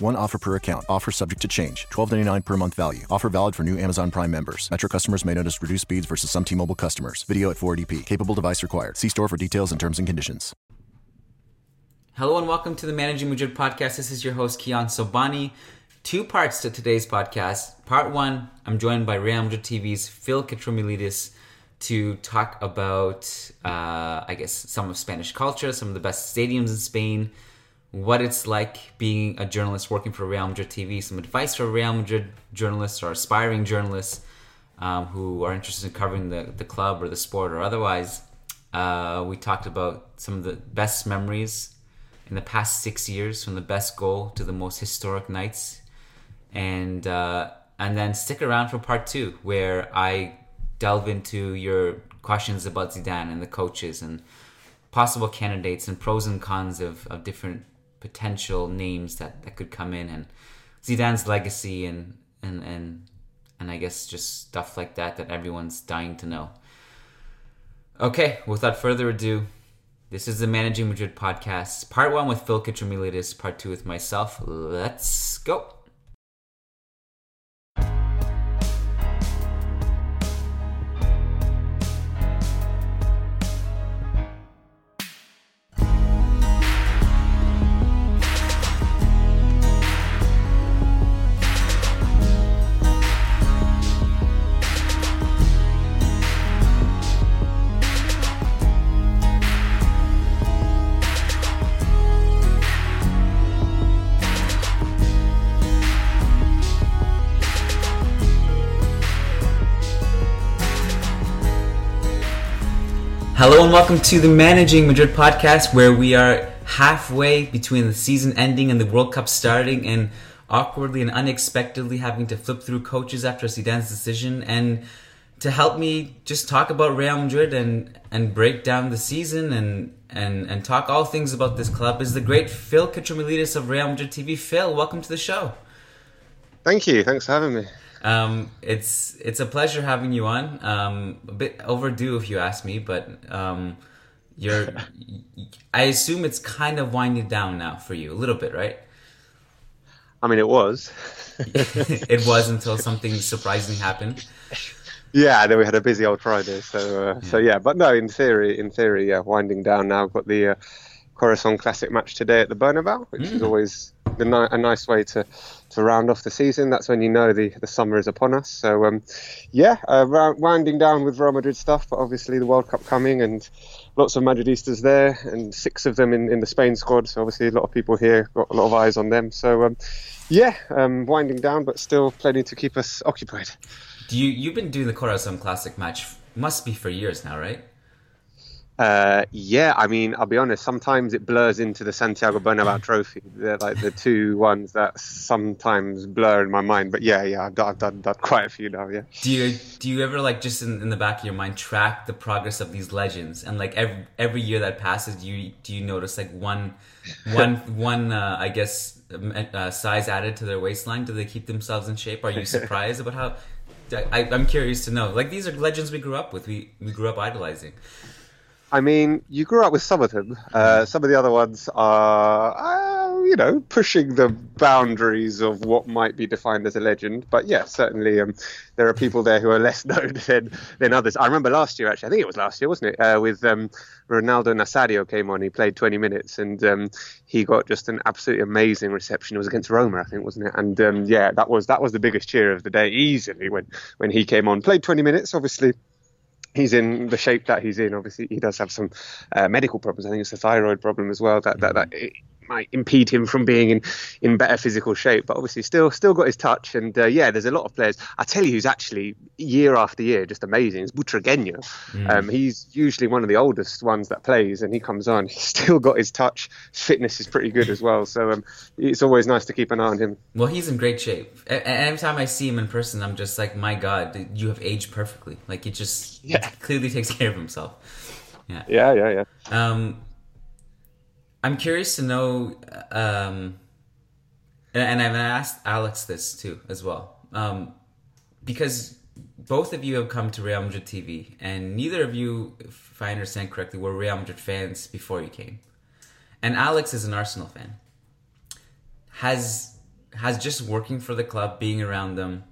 One offer per account. Offer subject to change. $12.99 per month value. Offer valid for new Amazon Prime members. Metro customers may notice reduced speeds versus some T Mobile customers. Video at 480p. Capable device required. See store for details and terms and conditions. Hello and welcome to the Managing Madrid podcast. This is your host, Kiyan Sobhani. Two parts to today's podcast. Part one, I'm joined by Real Madrid TV's Phil Kitromilides to talk about, uh, I guess, some of Spanish culture, some of the best stadiums in Spain, what it's like being a journalist working for Real Madrid TV, some advice for Real Madrid journalists or aspiring journalists um, who are interested in covering the, the club or the sport or otherwise. Uh, we talked about some of the best memories in the past six years, from the best goal to the most historic nights, and uh, and then stick around for part two, where I delve into your questions about Zidane and the coaches and possible candidates and pros and cons of, of different potential names that, that could come in and Zidane's legacy and and and and I guess just stuff like that that everyone's dying to know. Okay, without further ado, this is the Managing Madrid podcast, part one with Phil Kitromilides, part two with myself. Let's go. Hello and welcome to the Managing Madrid podcast, where we are halfway between the season ending and the World Cup starting, and awkwardly and unexpectedly having to flip through coaches after Zidane's decision. And to help me just talk about Real Madrid and and break down the season and and and talk all things about this club is the great Phil Kitromilides of Real Madrid TV. Phil, welcome to the show. Thank you. Thanks for having me. Um, it's it's a pleasure having you on. Um, a bit overdue, if you ask me, but um, you're. I assume it's kind of winding down now for you a little bit, right? I mean, it was. it was until something surprising happened. Yeah, then we had a busy old Friday, so uh, yeah. so yeah. But no, in theory, in theory, yeah, winding down now. I've Got the uh, Corazon Classic match today at the Bernabeu, which mm. is always a, ni- a nice way to to round off the season. That's when you know the, the summer is upon us. So, um, yeah, uh, winding down with Real Madrid stuff, but obviously the World Cup coming and lots of Madridistas there, and six of them in, in the Spain squad. So, obviously, a lot of people here got a lot of eyes on them. So, um, yeah, um, winding down, but still plenty to keep us occupied. Do you you've been doing the Corazon Classic match? Must be for years now, right? Uh, yeah, I mean, I'll be honest. Sometimes it blurs into the Santiago Bernabeu Trophy. They're like the two ones that sometimes blur in my mind. But yeah, yeah, I've done, I've done, done quite a few now. Yeah. Do you do you ever like just in, in, the back of your mind track the progress of these legends and like every every year that passes, do you do you notice like one one one uh, I guess uh, size added to their waistline? Do they keep themselves in shape? Are you surprised about how? I, I'm curious to know. Like these are legends we grew up with. We we grew up idolizing. I mean, you grew up with some of them. Uh, some of the other ones are, uh, you know, pushing the boundaries of what might be defined as a legend. But yeah, certainly um, there are people there who are less known than, than others. I remember last year, actually, I think it was last year, wasn't it? Uh, with um, Ronaldo Nazario came on. He played 20 minutes and um, he got just an absolutely amazing reception. It was against Roma, I think, wasn't it? And um, yeah, that was that was the biggest cheer of the day, easily when when he came on. Played 20 minutes, obviously he's in the shape that he's in. Obviously, he does have some uh, medical problems. I think it's a thyroid problem as well. That that, that might impede him from being in, in better physical shape. But obviously, still still got his touch. And uh, yeah, there's a lot of players. I tell you, who's actually year after year just amazing. It's Butragueño. Mm. Um, he's usually one of the oldest ones that plays, and he comes on. He's still got his touch. His fitness is pretty good as well. So um, it's always nice to keep an eye on him. Well, he's in great shape. every time I see him in person, I'm just like, my God, you have aged perfectly. Like he just yeah. clearly takes care of himself. Yeah. Yeah, yeah, yeah. Um, I'm curious to know, um, and, I've asked Alex this too as well, um, because both of you have come to Real Madrid TV, and neither of you, if I understand correctly, were Real Madrid fans before you came. And Alex is an Arsenal fan. Has has just working for the club, being around them,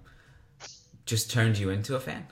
just turned you into a fan?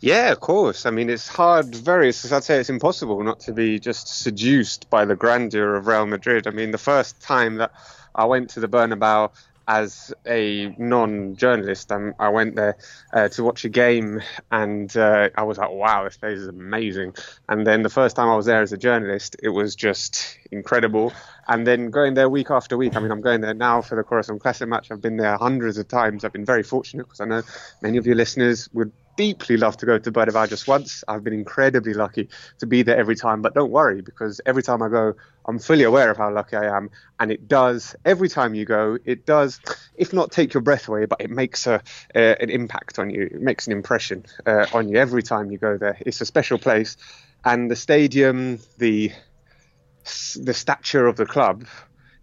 Yeah, of course. I mean, it's hard, very, I'd say it's impossible not to be just seduced by the grandeur of Real Madrid. I mean, the first time that I went to the Bernabeu as a non-journalist, um, I went there uh, to watch a game, and uh, I was like, "Wow, this place is amazing." And then the first time I was there as a journalist, it was just incredible. And then going there week after week. I mean, I'm going there now for the Corazon Classic match. I've been there hundreds of times. I've been very fortunate because I know many of your listeners would deeply love to go to Bernabeu just once. I've been incredibly lucky to be there every time. But don't worry, because every time I go, I'm fully aware of how lucky I am. And it does, every time you go, it does, if not take your breath away, but it makes a, uh, an impact on you. It makes an impression uh, on you every time you go there. It's a special place. And the stadium, the the stature of the club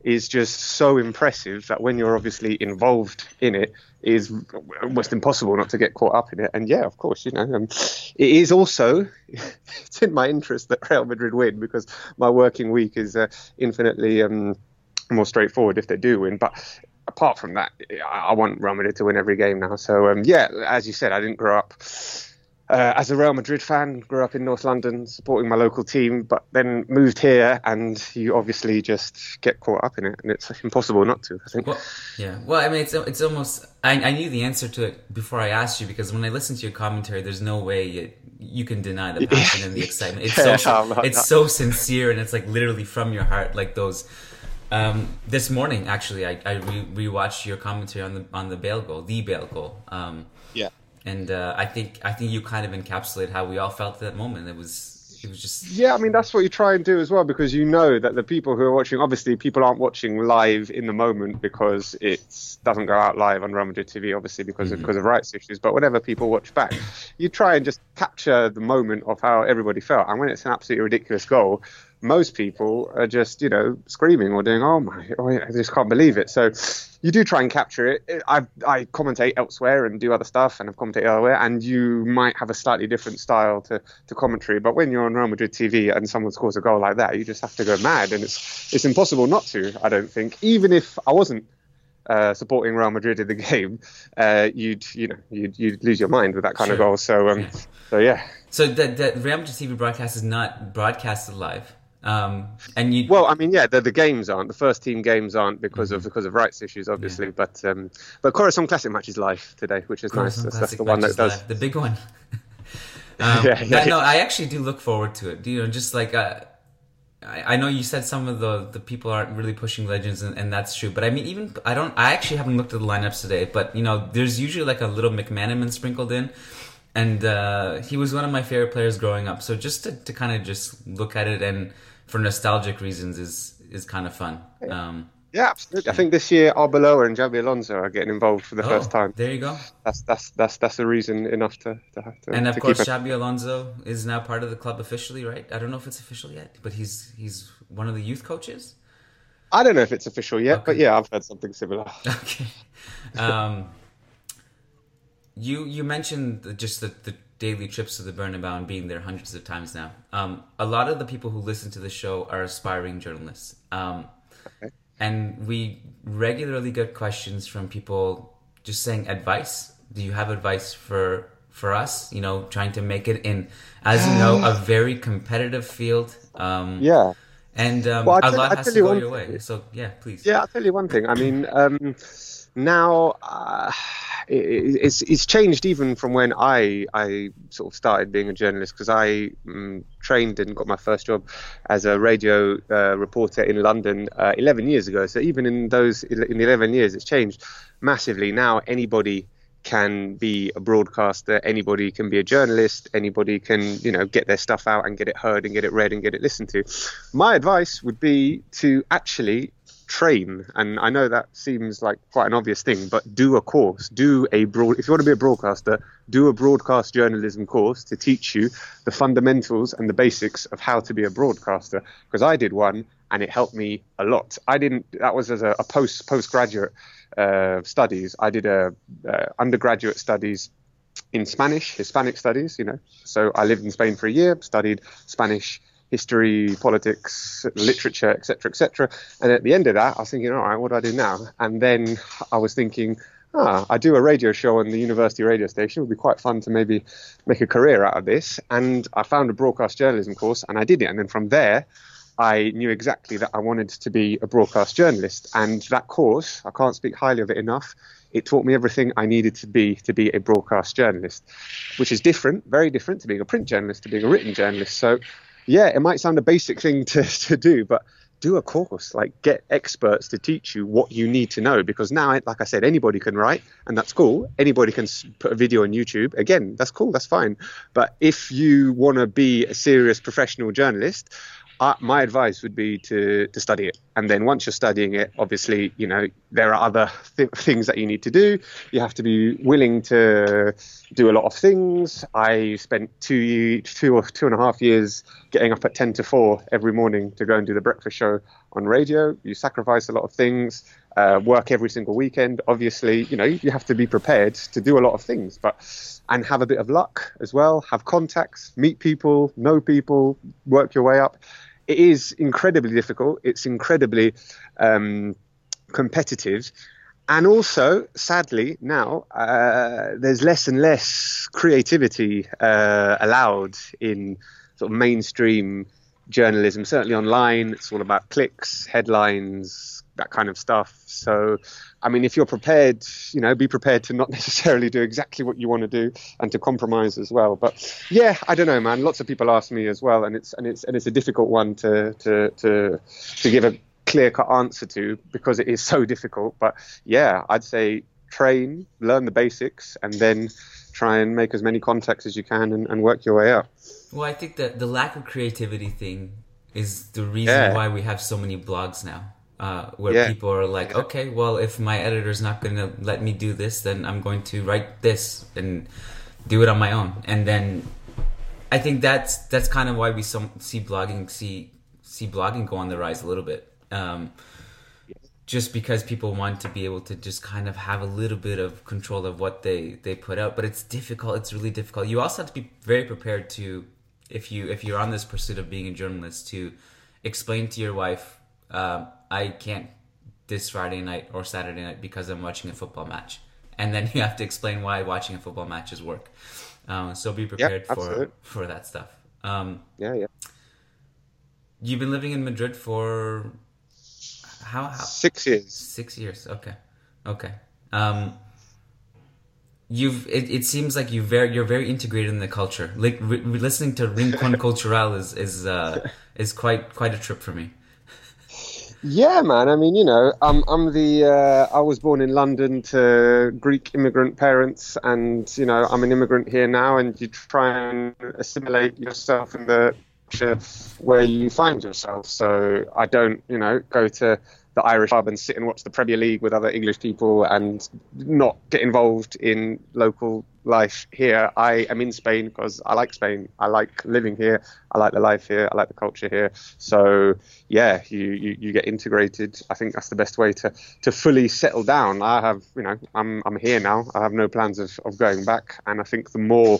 is just so impressive that when you're obviously involved in it, it is almost impossible not to get caught up in it. And yeah, of course, you know, um, it is also it's in my interest that Real Madrid win because my working week is uh, infinitely um, more straightforward if they do win. But apart from that, I want Real Madrid to win every game now. So um, yeah, as you said, I didn't grow up uh, as a Real Madrid fan, grew up in North London supporting my local team, but then moved here, and you obviously just get caught up in it, and it's impossible not to. I think. Well, yeah. Well, I mean, it's it's almost. I, I knew the answer to it before I asked you because when I listened to your commentary, there's no way you, you can deny the passion and the excitement. It's yeah, so it's so sincere, and it's like literally from your heart, like those. Um, this morning, actually, I, I re- rewatched your commentary on the on the Bale goal, the Bale goal. Um, and uh, I think I think you kind of encapsulate how we all felt at that moment. It was it was just yeah. I mean, that's what you try and do as well because you know that the people who are watching, obviously, people aren't watching live in the moment because it doesn't go out live on Real Madrid TV, obviously because mm-hmm. of because of rights issues. But whenever people watch back, you try and just capture the moment of how everybody felt. And when it's an absolutely ridiculous goal, most people are just, you know, screaming or doing, oh my, oh, I just can't believe it. So you do try and capture it. I, I commentate elsewhere and do other stuff and I've commentated elsewhere, and you might have a slightly different style to, to commentary. But when you're on Real Madrid TV and someone scores a goal like that, you just have to go mad. And it's, it's impossible not to, I don't think. Even if I wasn't uh, supporting Real Madrid in the game, uh, you'd you know you'd, you'd lose your mind with that kind sure. of goal. So um, so yeah. So the, the Real Madrid TV broadcast is not broadcasted live. Um, and you well, I mean, yeah, the, the games aren't the first team games aren't because mm-hmm. of because of rights issues, obviously. Yeah. But um, but Corazon Classic match is live today, which is Corazon nice. That's, that's, the one that does live. the big one. um, yeah, yeah, no, I actually do look forward to it. You know, just like uh, I, I know you said some of the the people aren't really pushing legends, and, and that's true. But I mean, even I don't. I actually haven't looked at the lineups today, but you know, there's usually like a little McManaman sprinkled in and uh, he was one of my favorite players growing up. So just to, to kind of just look at it and for nostalgic reasons is is kind of fun. Um, yeah, absolutely. I think this year Arbeloa and Xabi Alonso are getting involved for the oh, first time. There you go. That's that's that's that's a reason enough to, to have to. And of to course, Xabi Alonso is now part of the club officially, right? I don't know if it's official yet, but he's he's one of the youth coaches. I don't know if it's official yet, okay. but yeah, I've heard something similar. Okay. Um, you you mentioned just the, the daily trips to the Bernabeu and being there hundreds of times now. Um, a lot of the people who listen to the show are aspiring journalists. Um, okay. And we regularly get questions from people just saying advice. Do you have advice for for us? You know, trying to make it in, as you know, a very competitive field. Um, yeah. And um, well, a lot has to go your way. So yeah, please. Yeah, I'll tell you one thing. I mean, um, now. Uh, it's it's changed even from when I I sort of started being a journalist because I um, trained and got my first job as a radio uh, reporter in London uh, 11 years ago. So even in those in the 11 years, it's changed massively. Now anybody can be a broadcaster anybody can be a journalist anybody can you know get their stuff out and get it heard and get it read and get it listened to my advice would be to actually train and i know that seems like quite an obvious thing but do a course do a broad if you want to be a broadcaster do a broadcast journalism course to teach you the fundamentals and the basics of how to be a broadcaster because i did one and it helped me a lot. I didn't. That was as a, a post postgraduate uh, studies. I did a uh, undergraduate studies in Spanish, Hispanic studies. You know, so I lived in Spain for a year, studied Spanish history, politics, literature, etc., etc. And at the end of that, I was thinking, all right, what do I do now? And then I was thinking, ah, I do a radio show on the university radio station. It would be quite fun to maybe make a career out of this. And I found a broadcast journalism course, and I did it. And then from there, I knew exactly that I wanted to be a broadcast journalist. And that course, I can't speak highly of it enough. It taught me everything I needed to be to be a broadcast journalist, which is different, very different to being a print journalist to being a written journalist. So, yeah, it might sound a basic thing to, to do, but do a course like get experts to teach you what you need to know because now like i said anybody can write and that's cool. Anybody can put a video on youtube. Again that's cool that's fine. But if you want to be a serious professional journalist uh, my advice would be to to study it, and then once you're studying it, obviously, you know there are other th- things that you need to do. You have to be willing to do a lot of things. I spent two two or two and a half years getting up at ten to four every morning to go and do the breakfast show on radio. You sacrifice a lot of things. Uh, work every single weekend. Obviously, you know you have to be prepared to do a lot of things, but and have a bit of luck as well. Have contacts, meet people, know people, work your way up it is incredibly difficult. It's incredibly um, competitive. And also, sadly, now uh, there's less and less creativity uh, allowed in sort of mainstream journalism. Certainly online, it's all about clicks, headlines, that kind of stuff. So I mean, if you're prepared, you know, be prepared to not necessarily do exactly what you want to do and to compromise as well. But yeah, I don't know, man. Lots of people ask me as well, and it's and it's and it's a difficult one to to to to give a clear cut answer to because it is so difficult. But yeah, I'd say train, learn the basics, and then try and make as many contacts as you can and, and work your way up. Well, I think that the lack of creativity thing is the reason yeah. why we have so many blogs now uh, where yeah. people are like, okay, well, if my editor's not going to let me do this, then I'm going to write this and do it on my own. And then I think that's that's kind of why we some, see blogging see see blogging go on the rise a little bit. Um, just because people want to be able to just kind of have a little bit of control of what they they put out but it's difficult it's really difficult you also have to be very prepared to if you if you're on this pursuit of being a journalist to explain to your wife um, I can't this Friday night or Saturday night because I'm watching a football match. And then you have to explain why watching a football match is work. Um, so be prepared yep, for for that stuff. Um, yeah, yeah. You've been living in Madrid for how, how? Six years. Six years. Okay, okay. Um, you've it, it seems like you very you're very integrated in the culture. Like re- listening to Rincon Cultural is is uh, is quite quite a trip for me. Yeah, man. I mean, you know, I'm I'm the uh, I was born in London to Greek immigrant parents, and you know, I'm an immigrant here now, and you try and assimilate yourself in the where you find yourself. So I don't, you know, go to the Irish pub and sit and watch the Premier League with other English people and not get involved in local life here. I am in Spain because I like Spain. I like living here. I like the life here. I like the culture here. So yeah, you, you, you get integrated. I think that's the best way to, to fully settle down. I have, you know, I'm, I'm here now. I have no plans of, of going back. And I think the more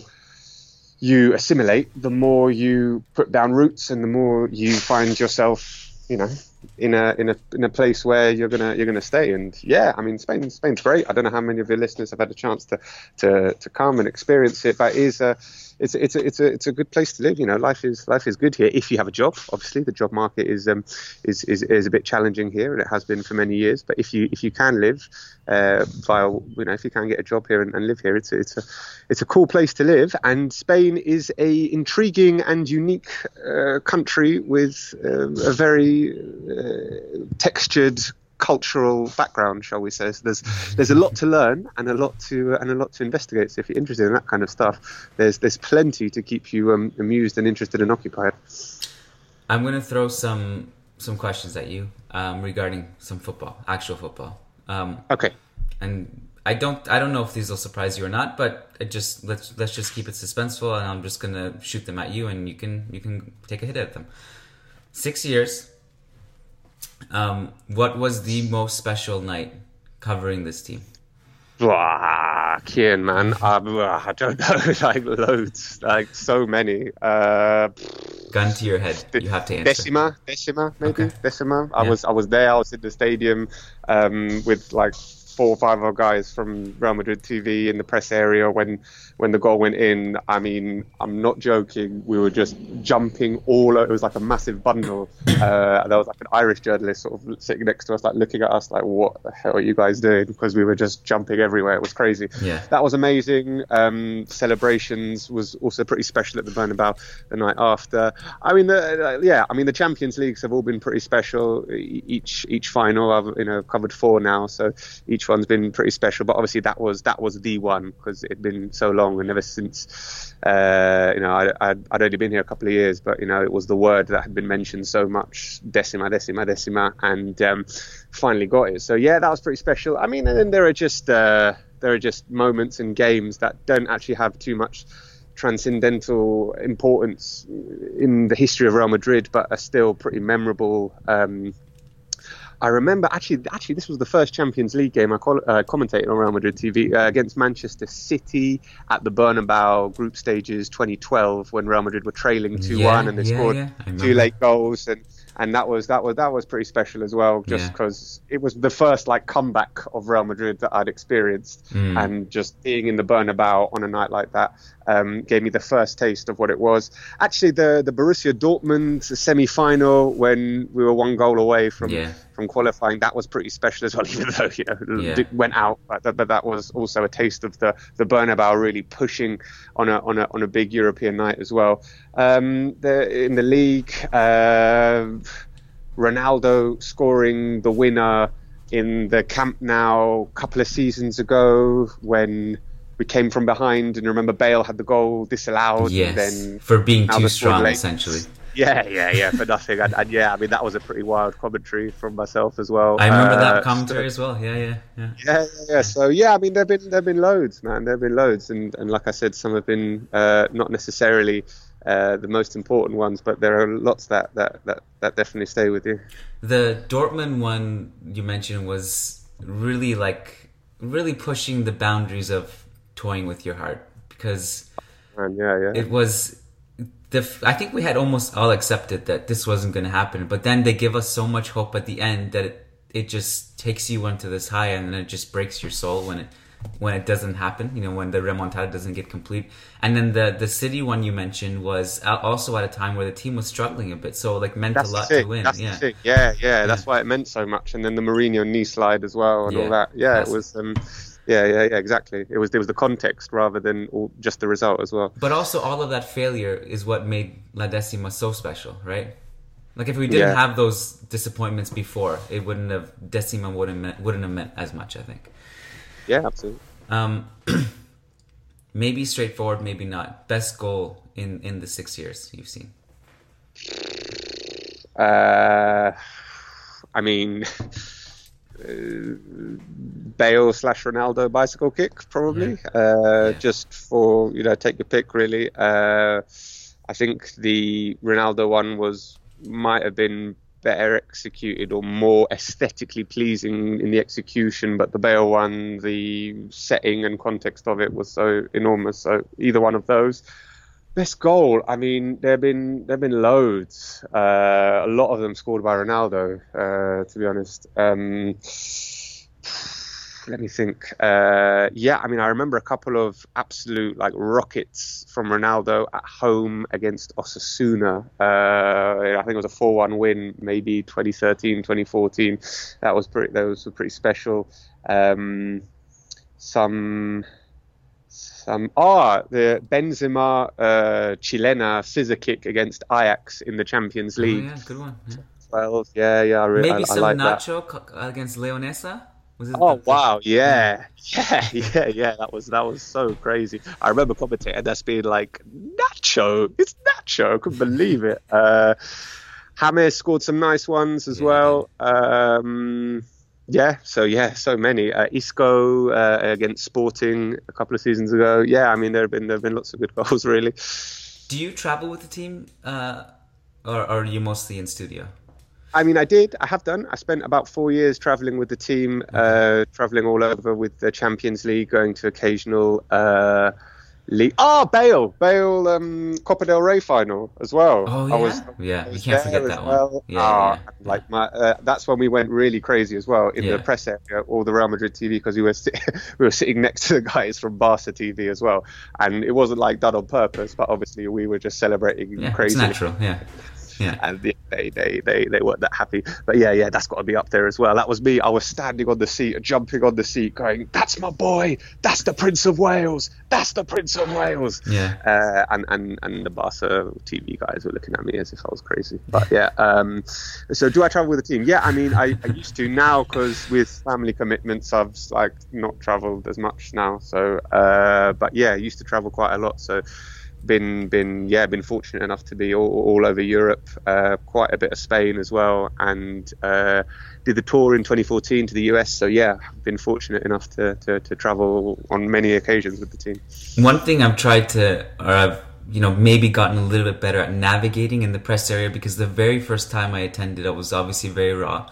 you assimilate, the more you put down roots and the more you find yourself, you know, in a in a in a place where you're gonna you're gonna stay. And yeah, I mean Spain Spain's great. I don't know how many of your listeners have had a chance to to, to come and experience it, but it is a it's it's a, it's a it's a good place to live. You know, life is life is good here if you have a job. Obviously, the job market is um is is, is a bit challenging here, and it has been for many years. But if you if you can live uh, via you know if you can get a job here and, and live here, it's a, it's a it's a cool place to live. And Spain is a intriguing and unique uh, country with uh, a very uh, textured cultural background, shall we say. So there's there's a lot to learn and a lot to and a lot to investigate. So if you're interested in that kind of stuff, there's there's plenty to keep you um, amused and interested and occupied. I'm going to throw some some questions at you um, regarding some football, actual football. Um, okay. And I don't I don't know if these will surprise you or not, but it just let's let's just keep it suspenseful, and I'm just gonna shoot them at you, and you can you can take a hit at them. Six years Um, what was the most special night covering this team? Blah, Kiyan, man, uh, I don't know, like loads, like so many. Uh, Gun to your head, you have to answer. Decima, Decima, maybe Okay. Decima. I Yeah. was I was there. I was in the stadium um, with like four or five other guys from Real Madrid TV in the press area when when the goal went in. I mean, I'm not joking. We were just jumping all. o- It was like a massive bundle. Uh, there was like an Irish journalist sort of sitting next to us, like looking at us, like, "What the hell are you guys doing?" Because we were just jumping everywhere. It was crazy. Yeah. That was amazing. Um, celebrations was also pretty special at the Bernabeu the night after. I mean, the, uh, yeah, I mean the Champions Leagues have all been pretty special. Each each final, I've you know covered four now, so each one's been pretty special. But obviously that was that was the one because it'd been so long, and ever since uh, you know I, I'd, I'd only been here a couple of years, but you know it was the word that had been mentioned so much, decima, decima, decima, and um, finally got it. So yeah, that was pretty special. I mean, and then there are just uh, there are just moments and games that don't actually have too much transcendental importance in the history of Real Madrid, but are still pretty memorable. Um, I remember actually, actually, this was the first Champions League game I call, uh, commentated on Real Madrid TV uh, against Manchester City at the Bernabeu group stages 2012 when Real Madrid were trailing 2-1 Yeah, and they yeah, scored yeah, two late goals. And and that was that was that was pretty special as well just because it was the first like comeback of Real Madrid that I'd experienced. Mm. and just being in the Bernabeu on a night like that um, gave me the first taste of what it was. Actually, the the Borussia Dortmund semi-final when we were one goal away from Yeah. from qualifying, that was pretty special as well. Even though you know Yeah. it went out, but, that- but that was also a taste of the the Bernabeu really pushing on a on a on a big European night as well. Um, the, in the league, uh, Ronaldo scoring the winner in the Camp Nou a couple of seasons ago when we came from behind and remember Bale had the goal disallowed. Yes, And then for being too strong, late. essentially. yeah, yeah, yeah, for nothing. And, and yeah, I mean that was a pretty wild commentary from myself as well. I remember Uh, that commentary as well. Yeah, yeah, yeah. yeah, yeah, yeah. So yeah, I mean, there've been there've been loads, man. There've been loads, and and like I said, some have been uh, not necessarily uh, the most important ones, but there are lots that that that, that definitely stay with you. The Dortmund one you mentioned was really like really pushing the boundaries of toying with your heart because And yeah, yeah, it was the I think we had almost all accepted that this wasn't going to happen, but then they give us so much hope at the end that it it just takes you onto this high and then it just breaks your soul when it when it doesn't happen. You know, when the remontada doesn't get complete. And then the the city one you mentioned was also at a time where the team was struggling a bit, so like meant that's a lot to win. That's yeah. thing. Yeah, yeah, That's why it meant so much. And then the Mourinho knee slide as well, and Yeah, all that. Yeah, classic. it was. Um, yeah, yeah, yeah. Exactly. It was. It was the context rather than all, just the result as well. But also, all of that failure is what made La Decima so special, right? Like if we didn't Yeah. have those disappointments before, it wouldn't have Decima wouldn't meant, wouldn't have meant as much. I think. Yeah, absolutely. Um, maybe straightforward, maybe not. Best goal in in the six years you've seen. Uh, I mean, Bale slash Ronaldo bicycle kick, probably. Uh, Yeah. Just for you know, take your pick, really. Uh, I think the Ronaldo one was might have been better executed or more aesthetically pleasing in the execution, but the Bale one, the setting and context of it was so enormous. So either one of those. Best goal. I mean, there've been there've been loads. Uh, a lot of them scored by Ronaldo. Uh, to be honest. Um, let me think. Uh, yeah, I mean, I remember a couple of absolute like rockets from Ronaldo at home against Osasuna. Uh, I think it was a 4-1 win, maybe 2013, 2014. That was pretty. Those were pretty special. Um, some some ah the Benzema uh, Chilena scissor kick against Ajax in the Champions League. Oh, yeah, good one. Yeah. 12. Yeah, yeah, I, re- Maybe I, I some like. Nacho co- against Leonesa. Was it Oh the- wow, yeah, yeah, yeah, yeah. That was that was so crazy. I remember commentating that's being like Nacho, it's Nacho. I couldn't believe it. Uh, James scored some nice ones as Yeah, well. Um, yeah, so yeah, so many. Uh, Isco uh, against Sporting a couple of seasons ago. Yeah, I mean there have been there have been lots of good goals really. Do you travel with the team, uh, or, or are you mostly in studio? I mean, I did. I have done. I spent about four years traveling with the team, uh, traveling all over with the Champions League, going to occasional league. Oh, Bale, Bale, um, Copa del Rey final as well. Oh yeah, I was, yeah. I You can't forget that well. one. Yeah, Ah, yeah. Like my, uh, that's when we went really crazy as well in Yeah. the press area, all the Real Madrid TV, because we were sit- we were sitting next to the guys from Barca TV as well, and it wasn't like done on purpose, but obviously we were just celebrating Yeah, it's crazy natural. Yeah, yeah. and yeah, they, they, they, they weren't that happy. But yeah, yeah, that's got to be up there as well. That was me. I was standing on the seat, jumping on the seat, going, "That's my boy. That's the Prince of Wales. That's the Prince of Wales." Yeah. Uh, and and and the Barca TV guys were looking at me as if I was crazy. But yeah. Um, so do I travel with the team? Yeah, I mean, I, I used to now because with family commitments, I've like not travelled as much now. So, uh, but yeah, I used to travel quite a lot. So been been yeah been fortunate enough to be all, all over Europe, uh, quite a bit of Spain as well, and uh, did the tour in 2014 to the US. So yeah, been fortunate enough to, to, to travel on many occasions with the team. One thing I've tried to, or I've you know maybe gotten a little bit better at navigating in the press area because the very first time I attended, I was obviously very raw,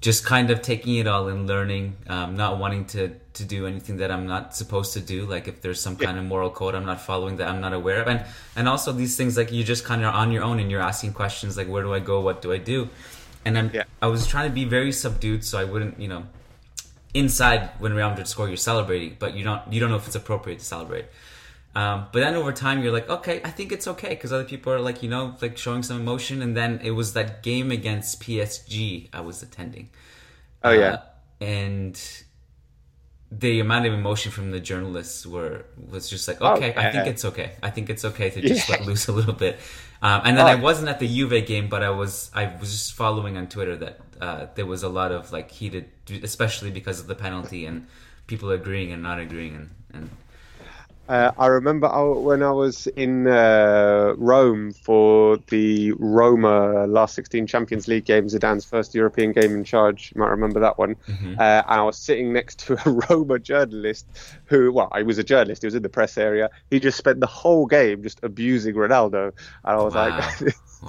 just kind of taking it all and learning, um, not wanting to to do anything that I'm not supposed to do. Like if there's some kind of moral code I'm not following that I'm not aware of, and and also these things like you just kind of are on your own and you're asking questions like where do I go, what do I do, and I'm Yeah. I was trying to be very subdued so I wouldn't you know inside when Real Madrid score, you're celebrating, but you don't you don't know if it's appropriate to celebrate. Um, but then over time, you're like, okay, I think it's okay because other people are like, you know, like showing some emotion. And then it was that game against PSG I was attending. Oh yeah. Uh, and the amount of emotion from the journalists were was just like, Oh, okay, I think it's okay. I think it's okay to just Yeah. let loose a little bit. Um, and then I Oh. wasn't at the Juve game, but I was I was just following on Twitter that uh, there was a lot of like heated, especially because of the penalty and people agreeing and not agreeing and. and Uh, I remember I, when I was in uh, Rome for the Roma last 16 Champions League game, Zidane's first European game in charge. You might remember that one. Uh, I was sitting next to a Roma journalist who, well, I was a journalist. He was in the press area. He just spent the whole game just abusing Ronaldo. And I was Wow. like, Wow.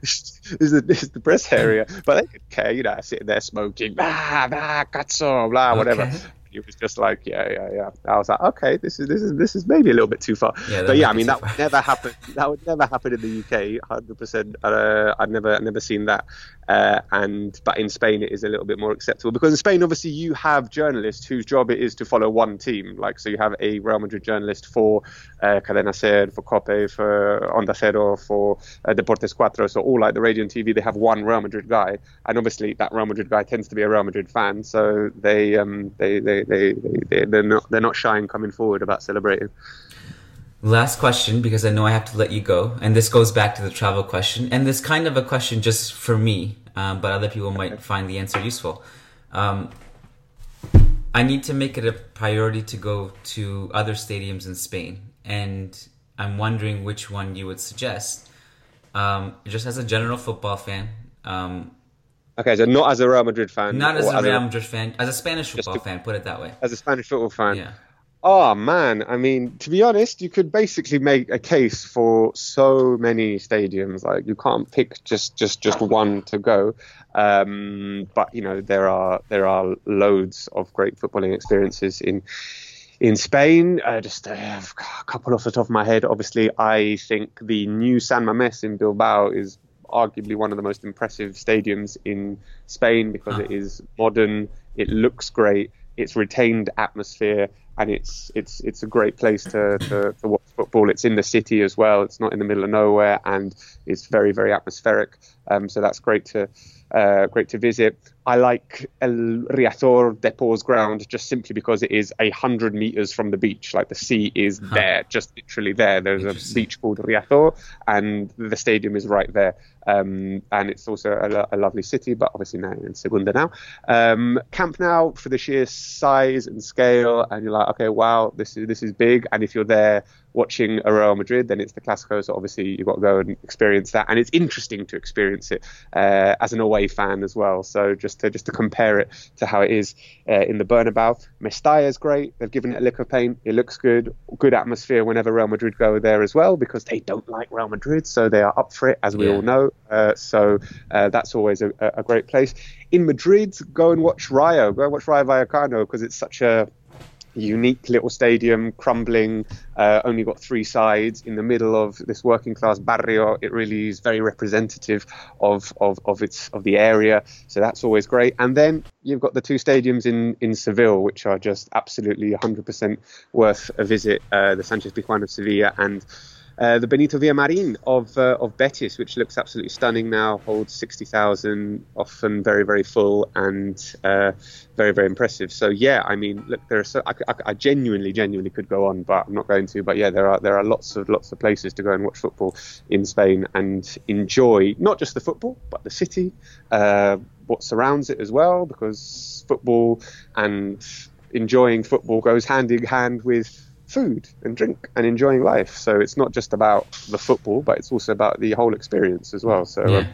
this, is the, this is the press area. But they didn't care, you know, sitting there smoking, blah, blah, cazzo, blah, whatever. Okay. He was just like, yeah, yeah, yeah. I was like, okay, this is this is this is maybe a little bit too far. Yeah, but yeah, I mean that would never happen. That would never happen in the UK, hundred percent. Uh, I'd never I'd never seen that. Uh, and but in Spain it is a little bit more acceptable because in Spain obviously you have journalists whose job it is to follow one team. Like so you have a Real Madrid journalist for uh, Cadena Ser, for Cope, for Onda Cero, for uh, Deportes Cuatro. So all like the radio and TV, they have one Real Madrid guy, and obviously that Real Madrid guy tends to be a Real Madrid fan. So they um they they they, they, they they're not they're not shy in coming forward about celebrating. Last question, because I know I have to let you go, and this goes back to the travel question, and this kind of a question just for me, um, but other people might find the answer useful. Um, I need to make it a priority to go to other stadiums in Spain, and I'm wondering which one you would suggest. Um, just as a general football fan, um, Okay, so not as a Real Madrid fan, not as a Real Madrid fan, as a Spanish football to- fan, put it that way. as a Spanish football fan. Yeah. Oh man, I mean, to be honest, you could basically make a case for so many stadiums. Like you can't pick just just just one to go. Um, but you know there are there are loads of great footballing experiences in in Spain. Uh, just uh, a couple off the top of my head. Obviously, I think the new San Mamés in Bilbao is arguably one of the most impressive stadiums in Spain because it is modern. It looks great. It's retained atmosphere, and it's it's it's a great place to, to, to watch football. It's in the city as well. It's not in the middle of nowhere, and it's very very atmospheric. Um, so that's great to uh, great to visit. I like El Riazor Deportes ground just simply because it is a hundred meters from the beach. Like the sea is there, just literally there. There's a beach called Riazor, and the stadium is right there. Um, and it's also a, a lovely city, but obviously now in Segunda now. Um, Camp Nou for the sheer size and scale, and you're like, okay, wow, this is this is big. And if you're there watching a Real Madrid, then it's the Clasico. So obviously you've got to go and experience that, and it's interesting to experience it uh, as an away fan as well. So just to just to compare it to how it is uh, in the Bernabeu, Mestalla is great. They've given it a lick of paint. It looks good. Good atmosphere whenever Real Madrid go there as well because they don't like Real Madrid, so they are up for it, as we Yeah. all know. Uh, so uh, that's always a, a great place. In Madrid, go and watch Rayo. Go and watch Rayo Vallecano because it's such a unique little stadium, crumbling, uh, only got three sides in the middle of this working class barrio. It really is very representative of, of, of its of the area. So that's always great. And then you've got the two stadiums in, in Seville, which are just absolutely 100% worth a visit. Uh, the Sanchez Pizjuan of Sevilla and uh, the Benito Villamarin of uh, of Betis, which looks absolutely stunning now, holds 60,000, often very, very full and uh, very, very impressive. So yeah, I mean, look, there are so I, I, I genuinely, genuinely could go on, but I'm not going to. But yeah, there are there are lots of lots of places to go and watch football in Spain and enjoy not just the football, but the city, uh, what surrounds it as well, because football and enjoying football goes hand in hand with food and drink and enjoying life. So it's not just about the football, but it's also about the whole experience as well. So Yeah. um,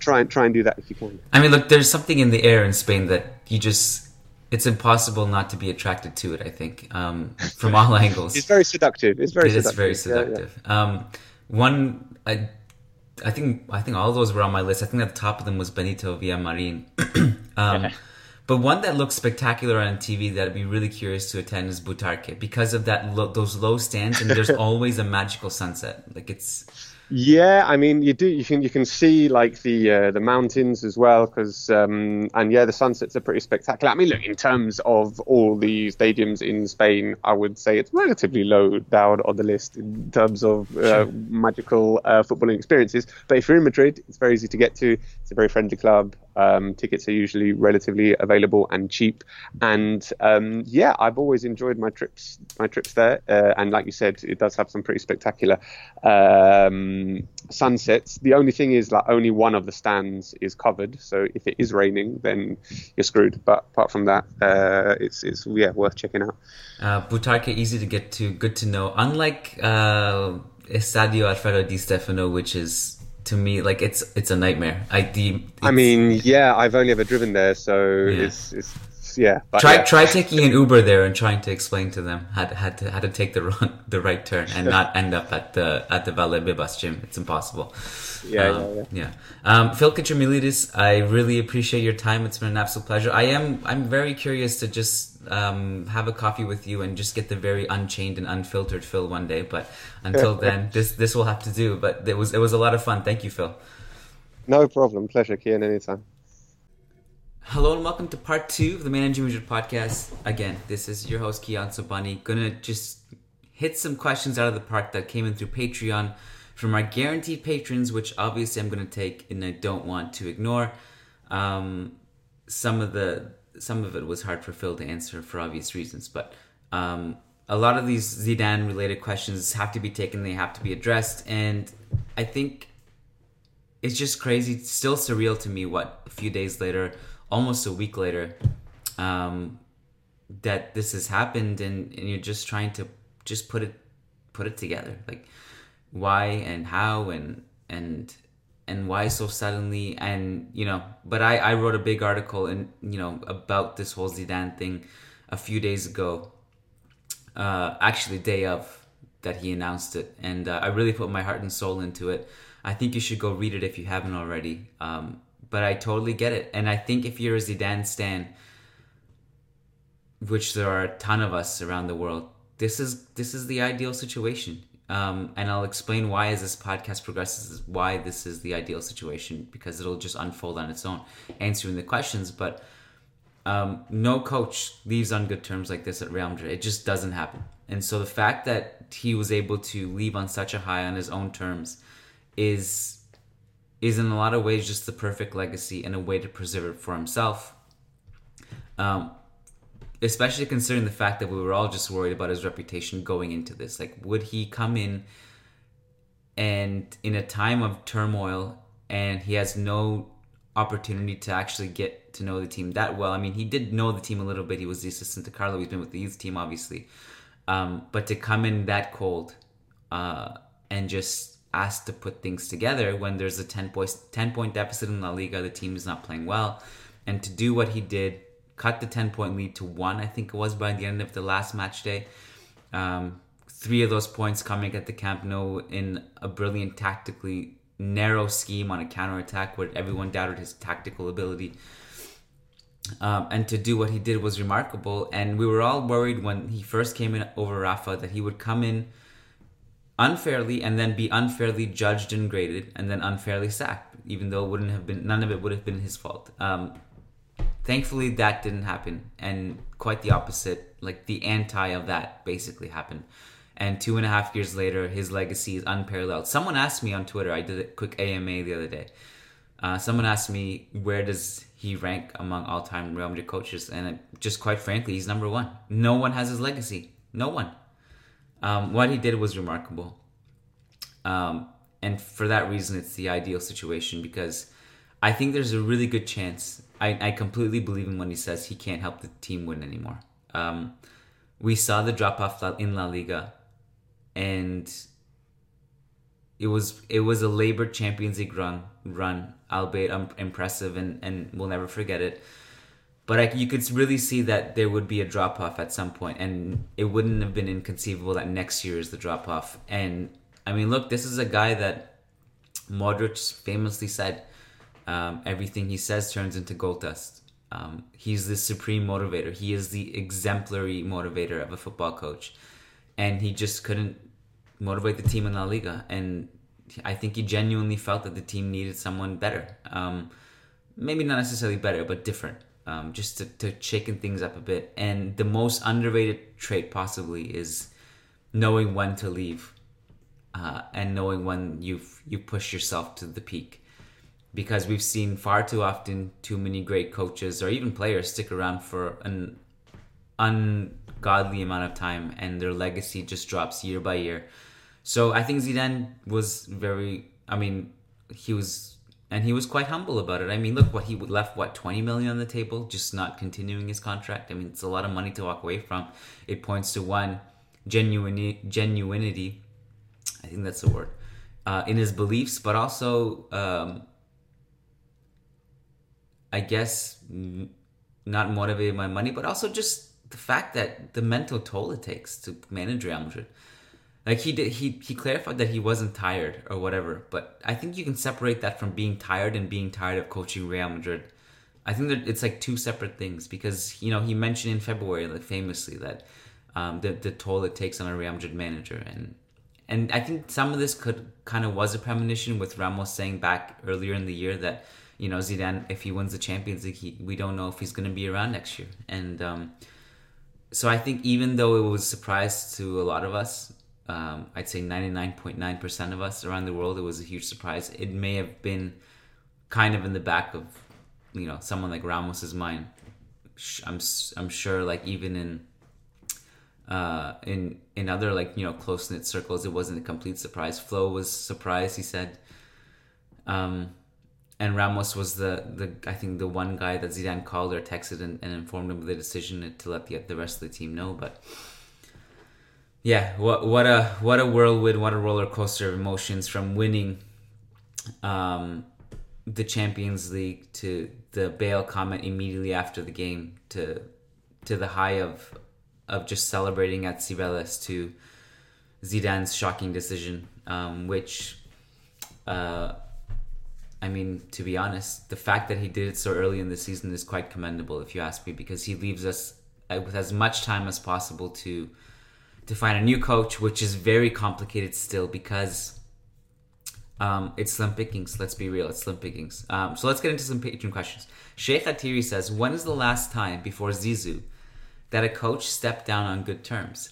try and try and do that if you can. I mean, look, there's something in the air in Spain that you just. It's impossible not to be attracted to it. I think um, from all angles. It's very seductive. It's very It is seductive. very Yeah, yeah. seductive. Um, one, I, I think, I think all those were on my list. I think at the top of them was Benito Villamarin. um, but one that looks spectacular on TV that I'd be really curious to attend is Butarque because of that lo- those low stands and there's always a magical sunset. Like it's Yeah, I mean, you do. You can you can see like the uh, the mountains as well, because um, and yeah, the sunsets are pretty spectacular. I mean, look, in terms of all the stadiums in Spain, I would say it's relatively low down on the list in terms of uh, magical uh, footballing experiences. But if you're in Madrid, it's very easy to get to. It's a very friendly club. Um, tickets are usually relatively available and cheap. And um, yeah, I've always enjoyed my trips my trips there. Uh, and like you said, it does have some pretty spectacular um, sunsets. The only thing is like only one of the stands is covered. So if it is raining, then you're screwed. But apart from that, uh, it's it's yeah worth checking out. uh, Butarque easy to get to, good to know. Unlike uh, Estadio Alfredo Di Stefano, which is to me like it's it's a nightmare. I the I mean, yeah, I've only ever driven there, so Yeah. it's it's yeah. But try yeah. try taking an Uber there and trying to explain to them how to, how to how to take the wrong, the right turn and not end up at the at the Valdebebas gym. It's impossible. Yeah, Um, yeah, yeah. yeah. Um, Phil Kitromilides, I really appreciate your time. It's been an absolute pleasure. I am I'm very curious to just um, have a coffee with you and just get the very unchained and unfiltered Phil one day. But until then, this this will have to do. But it was it was a lot of fun. Thank you, Phil. No problem. Pleasure, Kiyan. Anytime. Hello and welcome to part two of the Managing Madrid podcast. Again, this is your host Kiyan Sobhani. Gonna just hit some questions out of the park that came in through Patreon from our guaranteed patrons, which obviously I'm gonna take and I don't want to ignore. Um, some of the some of it was hard for Phil to answer for obvious reasons, but um, a lot of these Zidane related questions have to be taken. They have to be addressed, and I think it's just crazy, it's still surreal to me. What a few days later, almost a week later, um, that this has happened, and, and you're just trying to just put it put it together, like why and how and and and why so suddenly? And you know but i i wrote a big article and you know about this whole zidane thing a few days ago uh actually day of that he announced it. And uh, i really put my heart and soul into it. I think you should go read it if you haven't already. Um but i totally get it and i think if you're a zidane stan which there are a ton of us around the world this is this is the ideal situation um, and I'll explain why as this podcast progresses why this is the ideal situation because it'll just unfold on its own, answering the questions. But um, no coach leaves on good terms like this at Real Madrid. It just doesn't happen. And so the fact that he was able to leave on such a high on his own terms is is in a lot of ways just the perfect legacy and a way to preserve it for himself. Um, especially considering the fact that we were all just worried about his reputation going into this. Like, would he come in and in a time of turmoil and he has no opportunity to actually get to know the team that well. I mean, he did know the team a little bit. He was the assistant to Carlo. He's been with the youth team, obviously. Um, but to come in that cold uh, and just ask to put things together when there's a 10 point, 10 point deficit in La Liga, the team is not playing well, and to do what he did, cut the 10 point lead to one, I think it was by the end of the last match day. Um, three of those points coming at the Camp Nou in a brilliant tactically narrow scheme on a counter attack where everyone doubted his tactical ability. Um, and to do what he did was remarkable. And we were all worried when he first came in over Rafa that he would come in unfairly and then be unfairly judged and graded and then unfairly sacked, even though it wouldn't have been none of it would have been his fault. Um, thankfully, that didn't happen, and quite the opposite. Like the anti of that basically happened. And two and a half years later, his legacy is unparalleled. Someone asked me on Twitter. I did a quick AMA the other day. Uh, someone asked me where does he rank among all-time Real Madrid coaches, and it, just quite frankly, he's number one. No one has his legacy. No one. Um, what he did was remarkable, um, and for that reason, it's the ideal situation because I think there's a really good chance. I, I completely believe him when he says he can't help the team win anymore. Um, we saw the drop off in La Liga, and it was it was a labor Champions League run run, albeit um, impressive, and and we'll never forget it. But I, you could really see that there would be a drop off at some point, and it wouldn't have been inconceivable that next year is the drop off. And I mean, look, this is a guy that Modric famously said, um, "Everything he says turns into gold dust." Um, he's the supreme motivator. He is the exemplary motivator of a football coach, and he just couldn't motivate the team in La Liga. And I think he genuinely felt that the team needed someone better. Um, maybe not necessarily better, but different. Um, just to, to shaken things up a bit. And the most underrated trait possibly is knowing when to leave uh, and knowing when you've you push yourself to the peak. Because we've seen far too often too many great coaches or even players stick around for an ungodly amount of time and their legacy just drops year by year so I think Zidane was very. I mean, he was, and he was quite humble about it. I mean, look what he left. What twenty million on the table, just not continuing his contract. I mean, it's a lot of money to walk away from. It points to one genuinity. Genuinity. I think that's the word. Uh, in his beliefs, but also, um, I guess, not motivated by money, but also just the fact that the mental toll it takes to manage Real Madrid like he did he he clarified that he wasn't tired or whatever but i think you can separate that from being tired and being tired of coaching real madrid. I think that it's like two separate things because you know he mentioned in february like famously that um, the, the toll it takes on a real madrid manager. And and i think some of this could kind of was a premonition with ramos saying back earlier in the year that you know zidane if he wins the champions league he, we don't know if he's going to be around next year. And um, so i think even though it was a surprise to a lot of us um, I'd say 99.9% of us around the world, it was a huge surprise. It may have been kind of in the back of, you know, someone like Ramos's mind. I'm, I'm sure like even in, uh, in, in other like, you know, close knit circles, it wasn't a complete surprise. Flo was surprised, he said. Um, and Ramos was the, the I think the one guy that Zidane called or texted and, and informed him of the decision to let the, the rest of the team know. But yeah, what what a what a whirlwind, what a roller coaster of emotions from winning um, the Champions League to the Bale comment immediately after the game to to the high of of just celebrating at Cibeles to Zidane's shocking decision, um, which, uh, I mean, to be honest, the fact that he did it so early in the season is quite commendable, if you ask me, because he leaves us uh, with as much time as possible to to find a new coach, which is very complicated still because um, it's slim pickings. Let's be real, it's slim pickings. Um, so let's get into some patron questions. Sheikh Atiri says, "When is the last time before Zizou that a coach stepped down on good terms?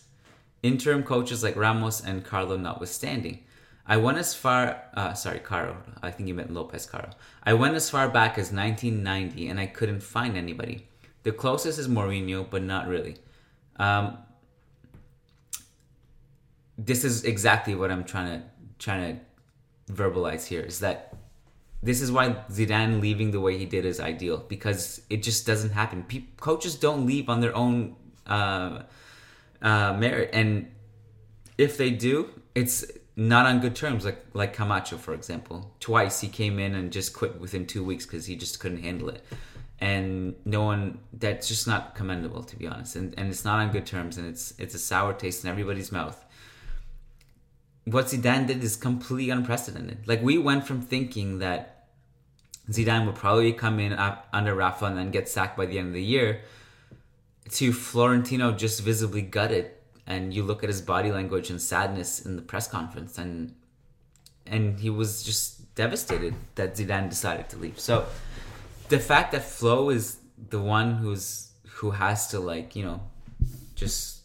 Interim coaches like Ramos and Carlo notwithstanding." I went as far, uh, sorry, Caro. I think you meant Lopez Caro. I went as far back as 1990 and I couldn't find anybody. The closest is Mourinho, but not really. Um, this is exactly what I'm trying to trying to verbalize here is that this is why Zidane leaving the way he did is ideal because it just doesn't happen. Pe- coaches don't leave on their own uh, uh, merit, and if they do, it's not on good terms. Like like Camacho, for example, twice he came in and just quit within two weeks because he just couldn't handle it, and no one. That's just not commendable, to be honest, and and it's not on good terms, and it's it's a sour taste in everybody's mouth. What Zidane did is completely unprecedented. Like we went from thinking that Zidane would probably come in under Rafa and then get sacked by the end of the year, to Florentino just visibly gutted and you look at his body language and sadness in the press conference and and he was just devastated that Zidane decided to leave. So the fact that Flo is the one who's who has to like, you know, just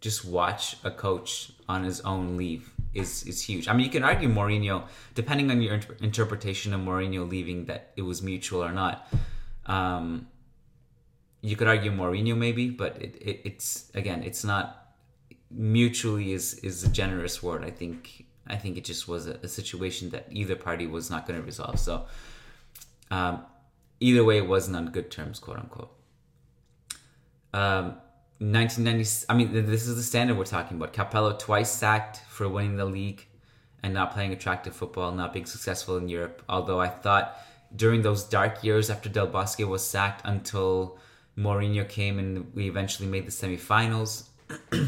just watch a coach on his own leave is is huge. I mean, you can argue Mourinho, depending on your inter- interpretation of Mourinho leaving, that it was mutual or not. Um, you could argue Mourinho maybe, but it, it, it's again, it's not mutually is is a generous word. I think I think it just was a, a situation that either party was not going to resolve. So um, either way, it wasn't on good terms, quote unquote. Um, 1990. I mean, this is the standard we're talking about. Capello twice sacked for winning the league and not playing attractive football, not being successful in Europe. Although I thought during those dark years after Del Bosque was sacked until Mourinho came and we eventually made the semifinals. uh,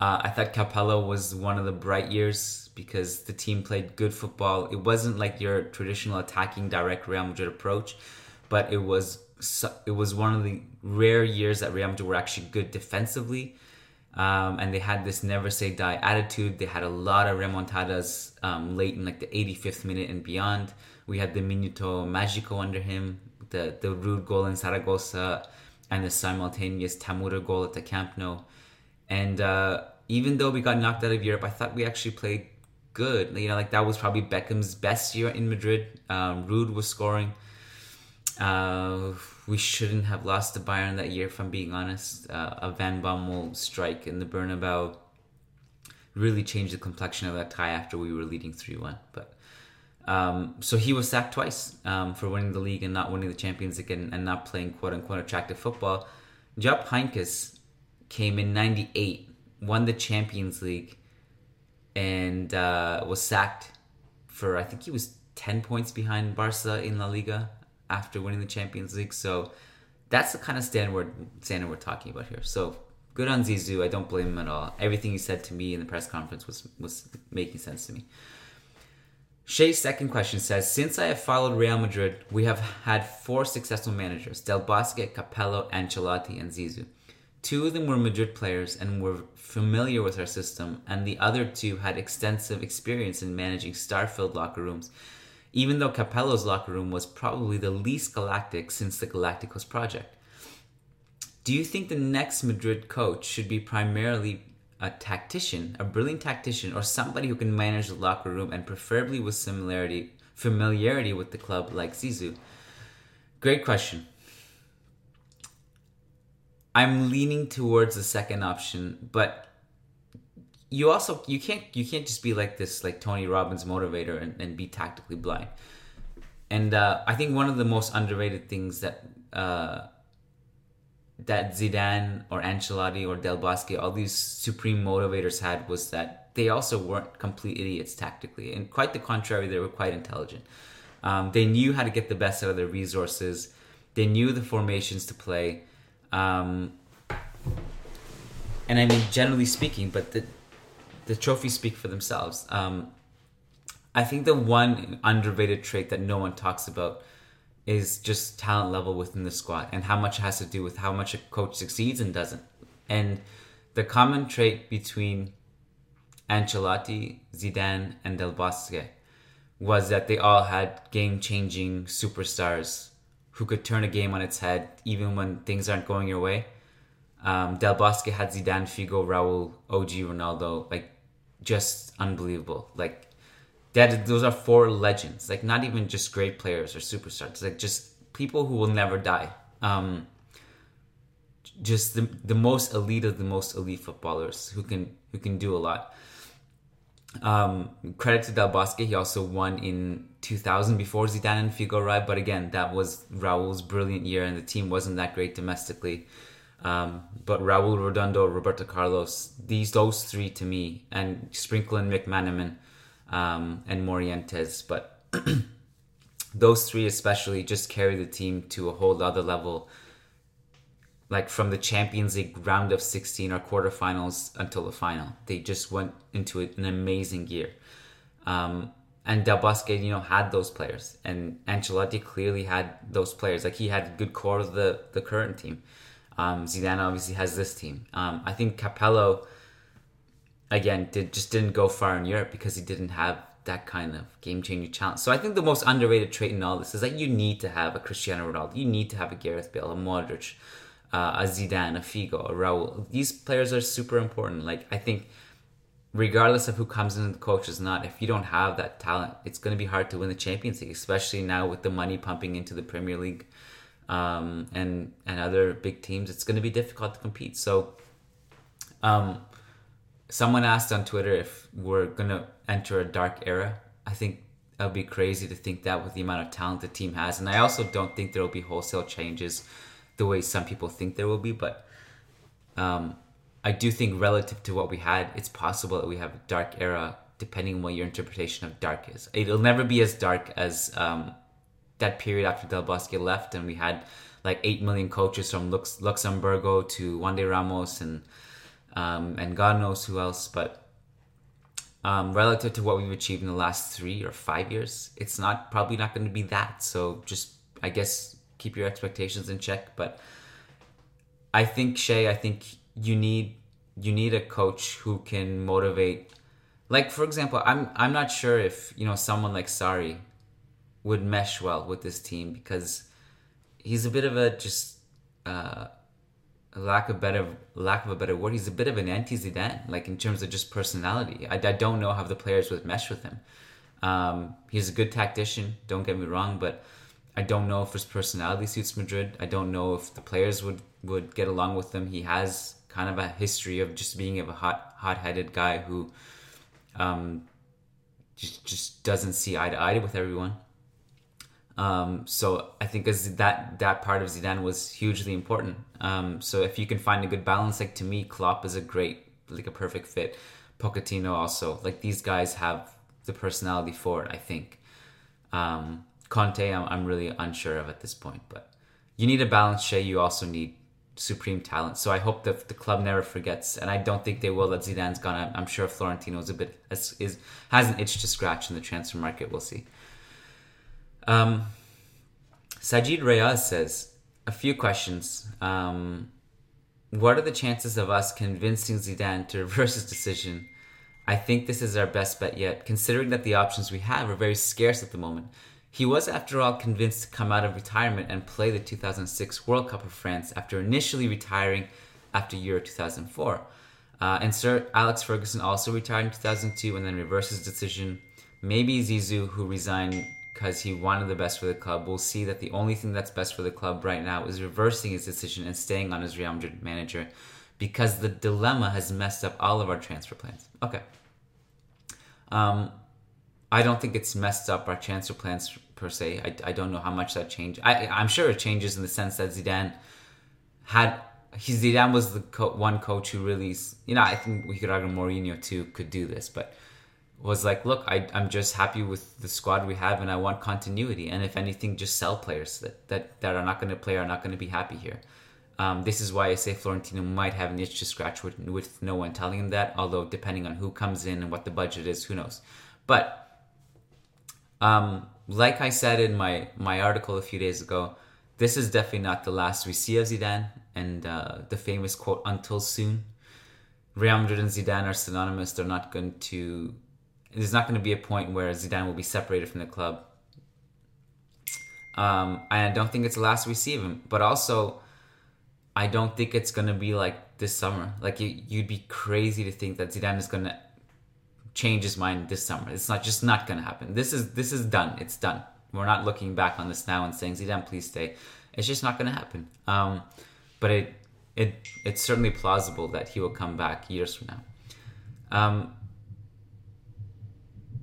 I thought Capello was one of the bright years because the team played good football. It wasn't like your traditional attacking direct Real Madrid approach, but it was it was one of the rare years that Real Madrid were actually good defensively. Um, and they had this never say die attitude. They had a lot of remontadas um, late in like the 85th minute and beyond. We had the Minuto Magico under him the the Ruud goal in Zaragoza and the simultaneous Tamudo goal at the Camp Nou. And uh, even though we got knocked out of Europe, I thought we actually played good. You know, like that was probably Beckham's best year in Madrid. Um, Ruud was scoring. Uh, we shouldn't have lost to Bayern that year, if I'm being honest. Uh, a Van Bommel strike in the Bernabeu really changed the complexion of that tie after we were leading 3 1. But um, so he was sacked twice um, for winning the league and not winning the Champions League and, not playing quote unquote attractive football. Jupp Heynckes came in '98, won the Champions League, and uh, was sacked for I think he was 10 points behind Barca in La Liga after winning the Champions League. So that's the kind of standard standard we're talking about here. So good on Zizou. I don't blame him at all. Everything he said to me in the press conference was was making sense to me. Shay's second question says Since I have followed Real Madrid, we have had four successful managers Del Bosque, Capello, Ancelotti, and Zizou. Two of them were Madrid players and were familiar with our system, and the other two had extensive experience in managing star filled locker rooms, even though Capello's locker room was probably the least galactic since the Galacticos project. Do you think the next Madrid coach should be primarily a tactician, a brilliant tactician, or somebody who can manage the locker room and preferably with similarity familiarity with the club like Zizou? Great question. I'm leaning towards the second option, but you also you can't you can't just be like this like Tony Robbins motivator and, and be tactically blind. And uh, I think one of the most underrated things that uh, that Zidane or Ancelotti or Del Bosque, all these supreme motivators had was that they also weren't complete idiots tactically. And quite the contrary, they were quite intelligent. Um, they knew how to get the best out of their resources. They knew the formations to play. Um, and I mean, generally speaking, but the the trophies speak for themselves. Um, I think the one underrated trait that no one talks about is just talent level within the squad and how much it has to do with how much a coach succeeds and doesn't. And the common trait between Ancelotti, Zidane, and Del Bosque was that they all had game changing superstars who could turn a game on its head even when things aren't going your way. Um, Del Bosque had Zidane, Figo, Raul, OG, Ronaldo, like just unbelievable. Like that those are four legends. Like not even just great players or superstars. Like just people who will never die. Um just the the most elite of the most elite footballers who can who can do a lot. Um, credit to Del Bosque, he also won in 2000 before Zidane and Figo arrived, but again, that was Raul's brilliant year, and the team wasn't that great domestically. Um, but Raul Redondo, Roberto Carlos, these those three to me, and Sprinkle and McManaman um, and Morientes, but those three especially just carry the team to a whole other level. Like from the Champions League round of 16 or quarterfinals until the final, they just went into an amazing year. Um, and Del Bosque, you know, had those players, and Ancelotti clearly had those players. Like he had good core of the the current team. Um, Zidane obviously has this team. Um, I think Capello, again, did just didn't go far in Europe because he didn't have that kind of game changing talent. So I think the most underrated trait in all this is that you need to have a Cristiano Ronaldo, you need to have a Gareth Bale, a Modric, uh, a Zidane, a Figo, a Raul. These players are super important. Like I think regardless of who comes in the coach is not, if you don't have that talent, it's going to be hard to win the Champions League, especially now with the money pumping into the Premier League um, and and other big teams. It's going to be difficult to compete. So, um, someone asked on Twitter if we're going to enter a dark era. I think that would be crazy to think that with the amount of talent the team has, and I also don't think there will be wholesale changes the way some people think there will be, but. Um, I do think relative to what we had, it's possible that we have a dark era, depending on what your interpretation of dark is. It'll never be as dark as um, that period after Del Bosque left, and we had like eight million coaches from Lux- Luxemburgo to Juande Ramos and um, and God knows who else. But um, relative to what we've achieved in the last three or five years, it's not probably not going to be that. So just I guess keep your expectations in check. But I think Shay, I think you need you need a coach who can motivate like for example i'm i'm not sure if you know someone like Sarri would mesh well with this team because he's a bit of a just uh lack of better lack of a better word he's a bit of an anti Zidane like in terms of just personality. I, I don't know how the players would mesh with him. Um he's a good tactician don't get me wrong but I don't know if his personality suits Madrid. I don't know if the players would would get along with him. He has kind of a history of just being a hot hot-headed guy who um, just just doesn't see eye to eye with everyone. Um, so I think as that that part of Zidane was hugely important. Um, so if you can find a good balance, like to me, Klopp is a great, like a perfect fit. Pochettino also, like these guys have the personality for it. I think. Um, Conte, I'm, I'm really unsure of at this point, but you need a balance. Shay, you also need supreme talent. So I hope that the club never forgets, and I don't think they will. That Zidane's gone. I'm sure Florentino's a bit is, is has an itch to scratch in the transfer market. We'll see. Um, Sajid Reyes says a few questions. Um, what are the chances of us convincing Zidane to reverse his decision? I think this is our best bet yet, considering that the options we have are very scarce at the moment. He was, after all, convinced to come out of retirement and play the 2006 World Cup of France after initially retiring after Euro 2004. Uh, and Sir Alex Ferguson also retired in 2002 and then reversed his decision. Maybe Zizou, who resigned because he wanted the best for the club, we'll see that the only thing that's best for the club right now is reversing his decision and staying on as Real Madrid manager because the dilemma has messed up all of our transfer plans. Okay. Um, I don't think it's messed up our transfer plans per se. I, I don't know how much that changed. I I'm sure it changes in the sense that Zidane had he Zidane was the co- one coach who really you know I think we could argue Mourinho too could do this, but was like, look, I I'm just happy with the squad we have and I want continuity. And if anything, just sell players that that, that are not going to play are not going to be happy here. Um, this is why I say Florentino might have an itch to scratch with, with no one telling him that. Although depending on who comes in and what the budget is, who knows. But um, like I said in my my article a few days ago, this is definitely not the last we see of Zidane, and uh, the famous quote "Until soon." Real Madrid and Zidane are synonymous. They're not going to. There's not going to be a point where Zidane will be separated from the club. Um, I don't think it's the last we see of him, but also, I don't think it's going to be like this summer. Like you, you'd be crazy to think that Zidane is going to change his mind this summer. It's not just not going to happen. This is this is done. It's done. We're not looking back on this now and saying Zidane, please stay. It's just not going to happen. Um, but it it it's certainly plausible that he will come back years from now. Um,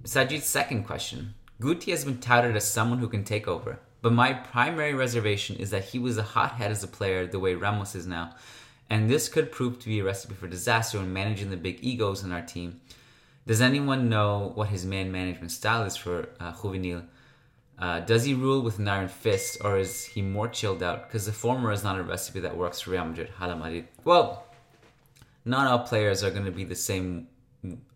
Sajid's second question. Guti has been touted as someone who can take over, but my primary reservation is that he was a hothead as a player the way Ramos is now, and this could prove to be a recipe for disaster when managing the big egos in our team. Does anyone know what his man management style is for uh, Juvenil? Uh, does he rule with an iron fist, or is he more chilled out? Because the former is not a recipe that works for Real Madrid. Hala Madrid. Well, not all players are going to be the same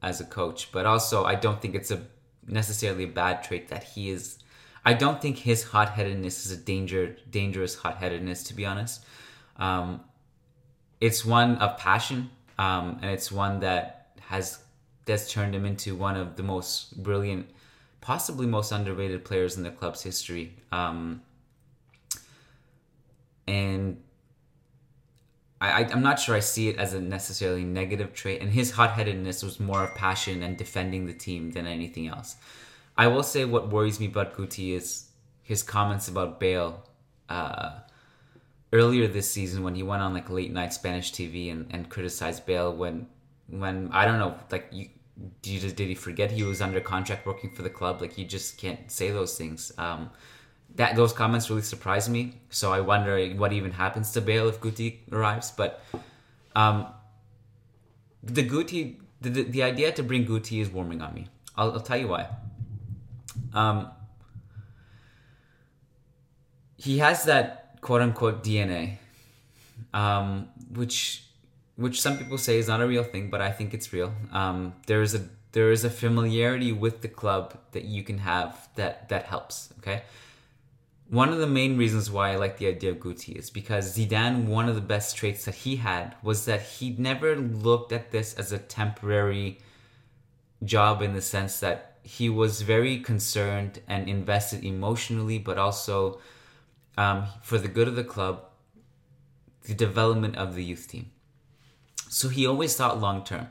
as a coach, but also I don't think it's a necessarily a bad trait that he is. I don't think his hot headedness is a danger, dangerous hot headedness. To be honest, um, it's one of passion, um, and it's one that has that's turned him into one of the most brilliant, possibly most underrated players in the club's history. Um, and I, I'm not sure I see it as a necessarily negative trait. And his hot headedness was more of passion and defending the team than anything else. I will say what worries me about Guti is his comments about Bale uh, earlier this season when he went on like late night Spanish TV and, and criticized Bale when when I don't know like you did, you, did he forget he was under contract working for the club like you just can't say those things. Um, that those comments really surprised me. So I wonder what even happens to Bale if Guti arrives. But um, the Guti, the, the, idea to bring Guti is warming on me. I'll, I'll tell you why. Um, he has that quote unquote DNA, um, which which some people say is not a real thing, but I think it's real. Um, there is a there is a familiarity with the club that you can have that that helps. Okay, one of the main reasons why I like the idea of Guti is because Zidane, one of the best traits that he had was that he never looked at this as a temporary job in the sense that he was very concerned and invested emotionally, but also um, for the good of the club, the development of the youth team. So he always thought long term.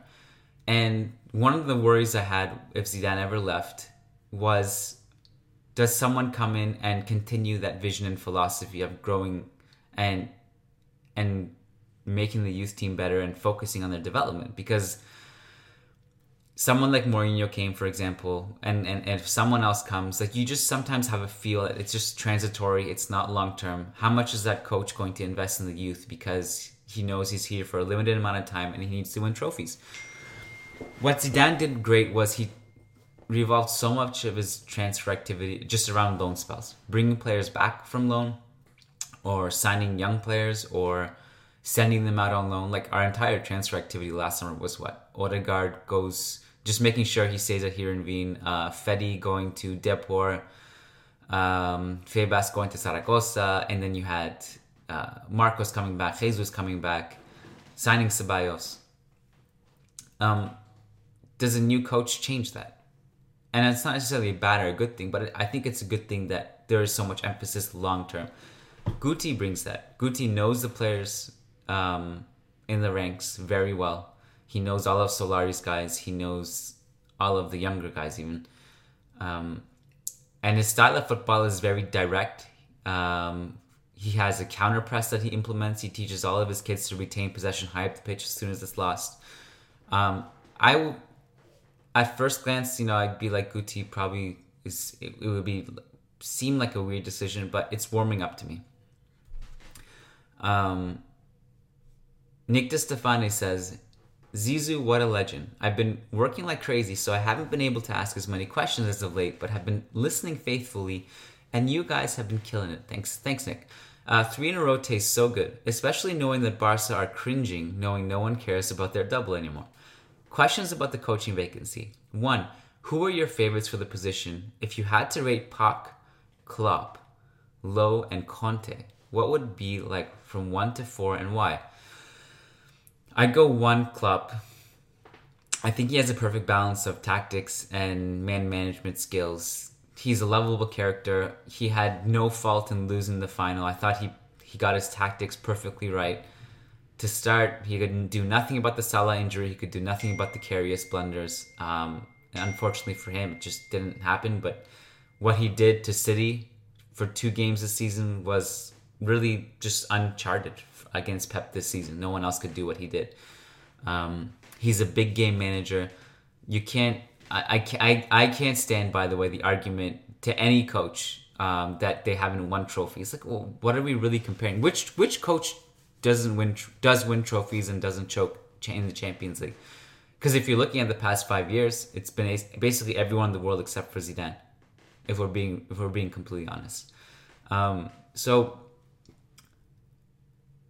And one of the worries I had if Zidane ever left was does someone come in and continue that vision and philosophy of growing and and making the youth team better and focusing on their development? Because someone like Mourinho came for example and, and, and if someone else comes like you just sometimes have a feel that it's just transitory it's not long term how much is that coach going to invest in the youth? Because he knows he's here for a limited amount of time and he needs to win trophies. What Zidane did great was he revolved so much of his transfer activity just around loan spells, bringing players back from loan, or signing young players, or sending them out on loan. Like our entire transfer activity last summer was what Odegaard goes, just making sure he stays at Heerenveen. Uh, Fede going to Depor, um, Febas going to Zaragoza, and then you had uh, Marcos coming back, Jesus coming back, signing Ceballos. Um, does a new coach change that? And it's not necessarily a bad or a good thing, but I think it's a good thing that there is so much emphasis long term. Guti brings that. Guti knows the players um, in the ranks very well. He knows all of Solari's guys. He knows all of the younger guys even. Um, and his style of football is very direct. Um, he has a counter press that he implements. He teaches all of his kids to retain possession high up the pitch as soon as it's lost. Um, I at first glance, you know, I'd be like Guti probably is it, it would be seem like a weird decision, but it's warming up to me. Um, Nick DeStefani says, Zizou, what a legend. I've been working like crazy, so I haven't been able to ask as many questions as of late, but have been listening faithfully, and you guys have been killing it. Thanks, thanks, Nick. Uh, three in a row tastes so good, especially knowing that Barca are cringing, knowing no one cares about their double anymore. Questions about the coaching vacancy. One, who are your favorites for the position? If you had to rate Poch, Klopp, Lowe, and Conte, what would be like from one to four and why? I'd go one Klopp. I think he has a perfect balance of tactics and man management skills. He's a lovable character. He had no fault in losing the final. I thought he he got his tactics perfectly right to start, he could do nothing about the Salah injury. He could do nothing about the Karius blunders. Um, unfortunately for him, it just didn't happen. But what he did to City for two games this season was really just uncharted against Pep this season. No one else could do what he did. Um, he's a big game manager. You can't I, I, I, can't stand, by the way, the argument to any coach um, that they haven't won trophies. It's like, well, what are we really comparing? Which which coach doesn't win does win trophies and doesn't choke in the Champions League? Because if you're looking at the past five years, it's been basically everyone in the world except for Zidane. If we're being if we're being completely honest, um, so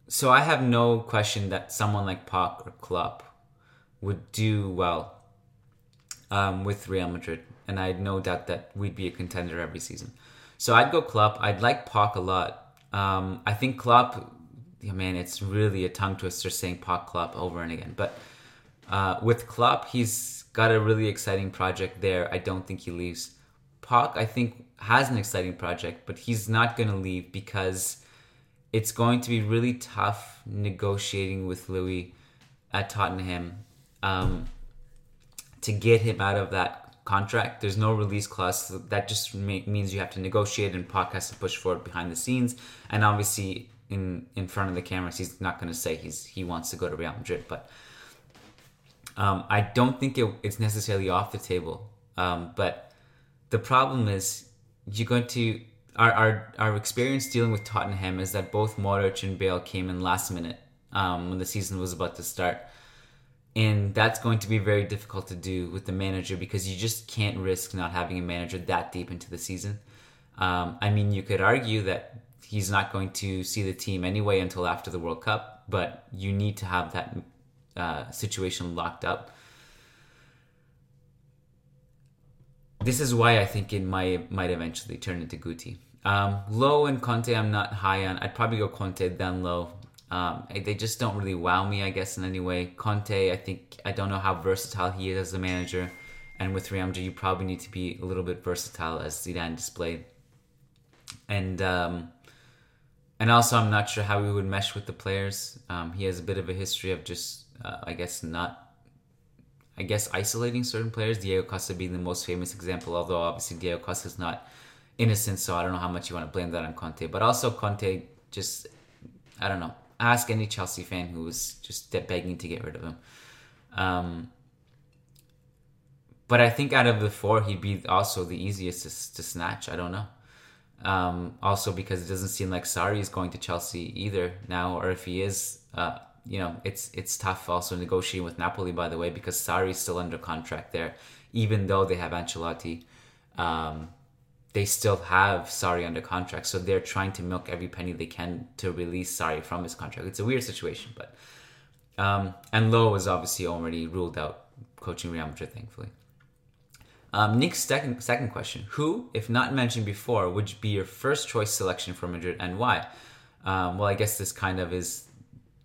so I have no question that someone like Poch or Klopp would do well um, with Real Madrid, and I had no doubt that we'd be a contender every season. So I'd go Klopp. I'd like Poch a lot. Um, I think Klopp, yeah, man, it's really a tongue twister saying Poch Klopp over and again. But uh, with Klopp, he's got a really exciting project there. I don't think he leaves. Poch, I think, has an exciting project, but he's not going to leave because it's going to be really tough negotiating with Levy at Tottenham um, to get him out of that contract. There's no release clause. So that just ma- means you have to negotiate, and Poch has to push forward behind the scenes. And obviously, in in front of the cameras, he's not going to say he's he wants to go to Real Madrid. But um, I don't think it, it's necessarily off the table. Um, but the problem is you're going to our, our our experience dealing with Tottenham is that both Modric and Bale came in last minute um, when the season was about to start, and that's going to be very difficult to do with the manager because you just can't risk not having a manager that deep into the season. Um, I mean, you could argue that he's not going to see the team anyway until after the World Cup, but you need to have that uh, situation locked up. This is why I think it might might eventually turn into Guti. Um, Low and Conte, I'm not high on. I'd probably go Conte then Low. Um, they just don't really wow me, I guess, in any way. Conte, I think I don't know how versatile he is as a manager, and with Madrid, you probably need to be a little bit versatile, as Zidane displayed. And um, and also, I'm not sure how he would mesh with the players. Um, he has a bit of a history of just, uh, I guess, not I guess isolating certain players, Diego Costa being the most famous example, although obviously Diego Costa is not innocent, so I don't know how much you want to blame that on Conte. But also Conte just I don't know. Ask any Chelsea fan who was just begging to get rid of him. Um, but I think out of the four, he'd be also the easiest to, to snatch. I don't know. Um, also because it doesn't seem like Sarri is going to Chelsea either now, or if he is, uh, you know, it's it's tough also negotiating with Napoli, by the way, because Sarri is still under contract there, even though they have Ancelotti. Um, they still have Sarri under contract, so they're trying to milk every penny they can to release Sarri from his contract. It's a weird situation, but um, and Lowe is obviously already ruled out coaching Real Madrid, thankfully. Um, Nick's second second question: Who, if not mentioned before, would be your first choice selection for Madrid, and why? Um, well, I guess this kind of is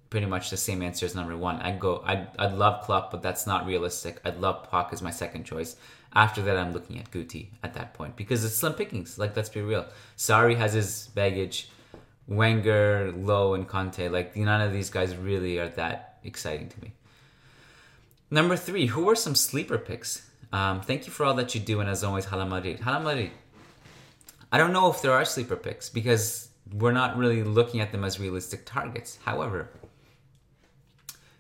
pretty much the same answer as number one. I'd go. I'd, I'd love Klopp, but that's not realistic. I'd love Poch as my second choice. After that, I'm looking at Guti at that point because it's slim pickings. Like, let's be real. Sarri has his baggage. Wenger, Lowe, and Conte. Like, none of these guys really are that exciting to me. Number three, who are some sleeper picks? Um, thank you for all that you do, and as always, Hala Madrid. Hala Madrid. I don't know if there are sleeper picks because we're not really looking at them as realistic targets. However,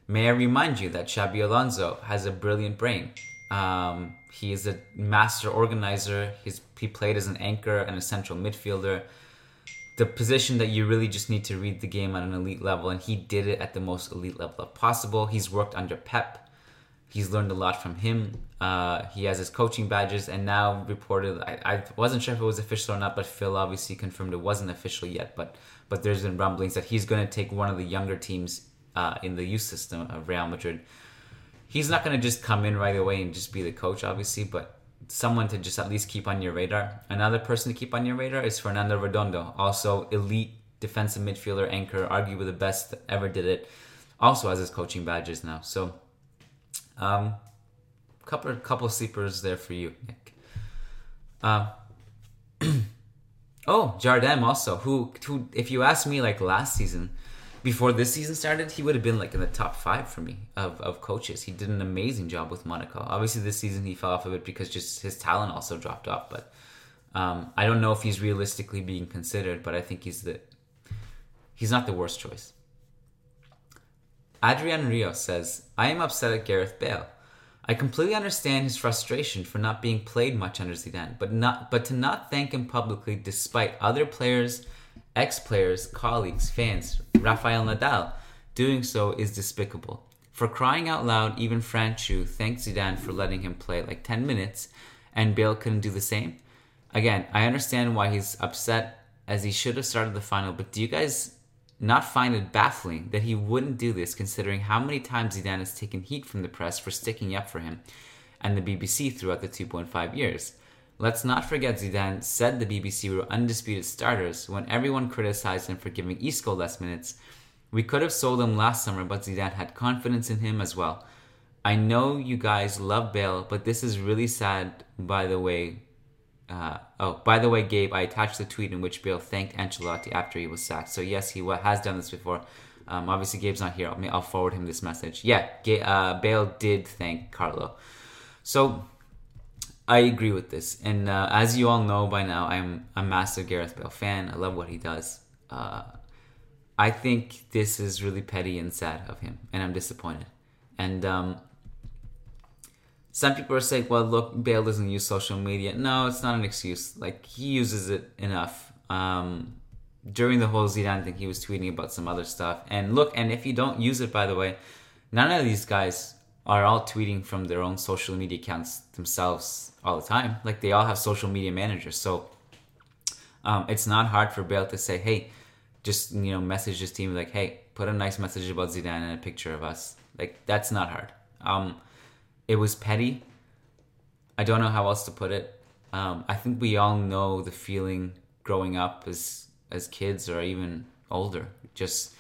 may I remind you that Xabi Alonso has a brilliant brain. Um, he is a master organizer. He's, he played as an anchor and a central midfielder. The position that you really just need to read the game at an elite level, and he did it at the most elite level possible. He's worked under Pep. He's learned a lot from him. Uh, he has his coaching badges, and now reported. I, I wasn't sure if it was official or not, but Phil obviously confirmed it wasn't official yet. But but there's been rumblings that he's going to take one of the younger teams uh, in the youth system of Real Madrid he's not going to just come in right away and just be the coach, obviously, but someone to just at least keep on your radar. Another person to keep on your radar is Fernando Redondo, also elite defensive midfielder anchor, arguably the best ever did it. Also has his coaching badges now. So, um, couple couple sleepers there for you, Nick. Um, oh, Jardim also, who who if you ask me like last season before this season started, he would have been like in the top five for me of, of coaches. He did an amazing job with Monaco. Obviously, this season he fell off a bit because just his talent also dropped off. But um, I don't know if he's realistically being considered, but I think he's the he's not the worst choice. Adrian Rio says, "I am upset at Gareth Bale. I completely understand his frustration for not being played much under Zidane, but not but to not thank him publicly despite other players, ex-players, colleagues, fans, Rafael Nadal doing so is despicable. For crying out loud, even Franchu thanked Zidane for letting him play like 10 minutes and Bale couldn't do the same. Again, I understand why he's upset as he should have started the final, but do you guys not find it baffling that he wouldn't do this considering how many times Zidane has taken heat from the press for sticking up for him and the BBC throughout the 2.5 years? Let's not forget Zidane said the BBC were undisputed starters when everyone criticized him for giving Isco less minutes. We could have sold him last summer, but Zidane had confidence in him as well. I know you guys love Bale, but this is really sad, by the way, uh, oh, by the way, Gabe, I attached the tweet in which Bale thanked Ancelotti after he was sacked. So yes, he has done this before. Um, obviously, Gabe's not here. I'll, forward him this message. Yeah, uh, Bale did thank Carlo. So I agree with this. And uh, as you all know by now, I'm a massive Gareth Bale fan. I love what he does. Uh, I think this is really petty and sad of him, and I'm disappointed. And um, some people are saying, well, look, Bale doesn't use social media. No, it's not an excuse. Like, he uses it enough. Um, during the whole Zidane thing, he was tweeting about some other stuff. And look, and if you don't use it, by the way, none of these guys are all tweeting from their own social media accounts themselves all the time. Like, they all have social media managers. So, um, it's not hard for Bale to say, hey, just, you know, message his team, like, hey, put a nice message about Zidane and a picture of us. Like, that's not hard. Um, it was petty. I don't know how else to put it. Um, I think we all know the feeling growing up as as kids or even older. Just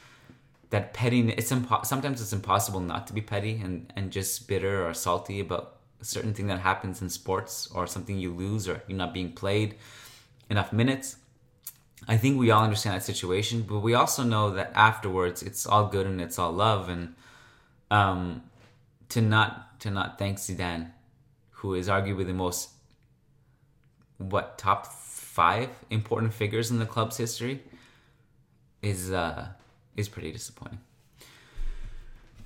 that petty. It's impo- sometimes it's impossible not to be petty and and just bitter or salty about a certain thing that happens in sports or something you lose or you're not being played enough minutes. I think we all understand that situation, but we also know that afterwards it's all good and it's all love and um, to not to not thank Zidane, who is arguably the most what top five important figures in the club's history, is uh, is pretty disappointing.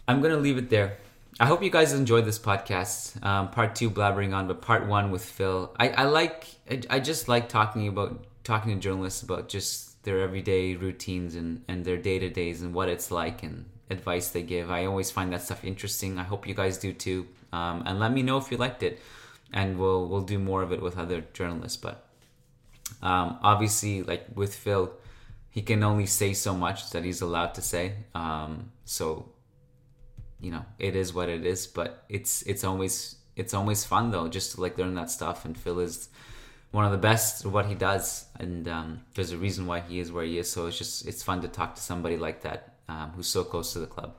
I'm gonna leave it there. I hope you guys enjoyed this podcast. Um, part two, blabbering on, but part one with Phil. I, I like. I, I just like talking about talking to journalists about just their everyday routines and and their day to days and what it's like and advice they give. I always find that stuff interesting. I hope you guys do too. Um, and let me know if you liked it, and we'll we'll do more of it with other journalists. But um, obviously, like with Phil, he can only say so much that he's allowed to say. Um, so you know, it is what it is. But it's it's always it's always fun though, just to like learn that stuff. And Phil is one of the best at what he does, and um, there's a reason why he is where he is. So it's just it's fun to talk to somebody like that um, who's so close to the club.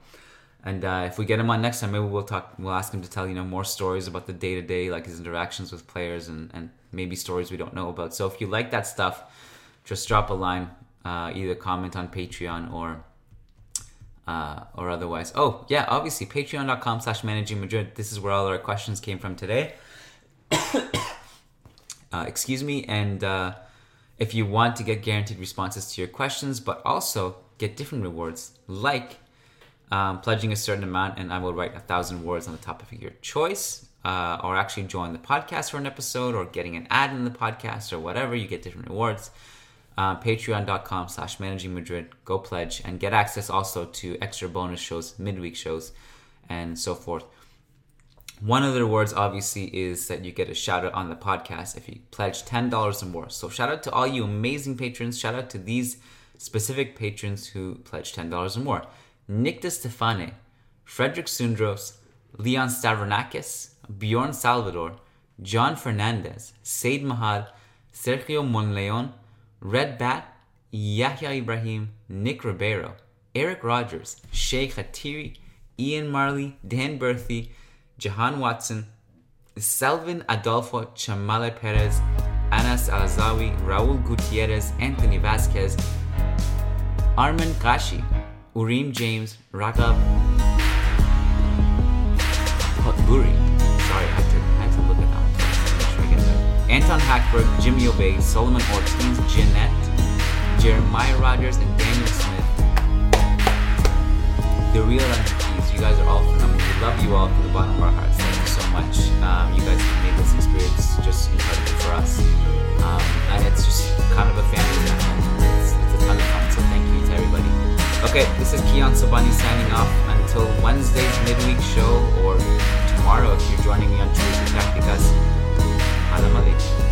And uh, if we get him on next time, maybe we'll talk. We'll ask him to tell you know more stories about the day to day, like his interactions with players, and and maybe stories we don't know about. So if you like that stuff, just drop a line, uh, either comment on Patreon or uh, or otherwise. Oh yeah, obviously Patreon.com/slash Managing Madrid. This is where all our questions came from today. Uh, excuse me, and uh, if you want to get guaranteed responses to your questions, but also get different rewards like um, pledging a certain amount, and I will write a thousand words on the topic of your choice, uh, or actually join the podcast for an episode, or getting an ad in the podcast, or whatever. You get different rewards. Uh, Patreon.com slash Managing Madrid. Go pledge and get access also to extra bonus shows, midweek shows, and so forth. One of the rewards, obviously, is that you get a shout out on the podcast if you pledge $10 or more. So, shout out to all you amazing patrons. Shout out to these specific patrons who pledged $10 or more. Nick DeStefane, Frederick Sundros, Leon Stavronakis, Bjorn Salvador, John Fernandez, Said Mahad, Sergio Monleon, Red Bat, Yahya Ibrahim, Nick Ribeiro, Eric Rogers, Sheikh Hatiri, Ian Marley, Dan Berthy, Jahan Watson, Selvin Adolfo Chamale Perez, Anas Alazawi, Raul Gutierrez, Anthony Vasquez, Arman Kashi, Urim James, Raghav Potburi. Sorry, I had to, I had to look. Sure that. Anton Hackberg, Jimmy Obey, Solomon Ortiz, Jeanette, Jeremiah Rogers, and Daniel Smith. the real MVPs. You guys are all phenomenal. We love you all from the bottom of our hearts. Thank you so much. Um, you guys have made this experience just incredible for us. Um, it's just kind of a family. It's, it's a ton of fun. Okay, this is Kiyan Sobhani signing off until Wednesday's midweek show or tomorrow if you're joining me on Tuesday Tacticas. Alam.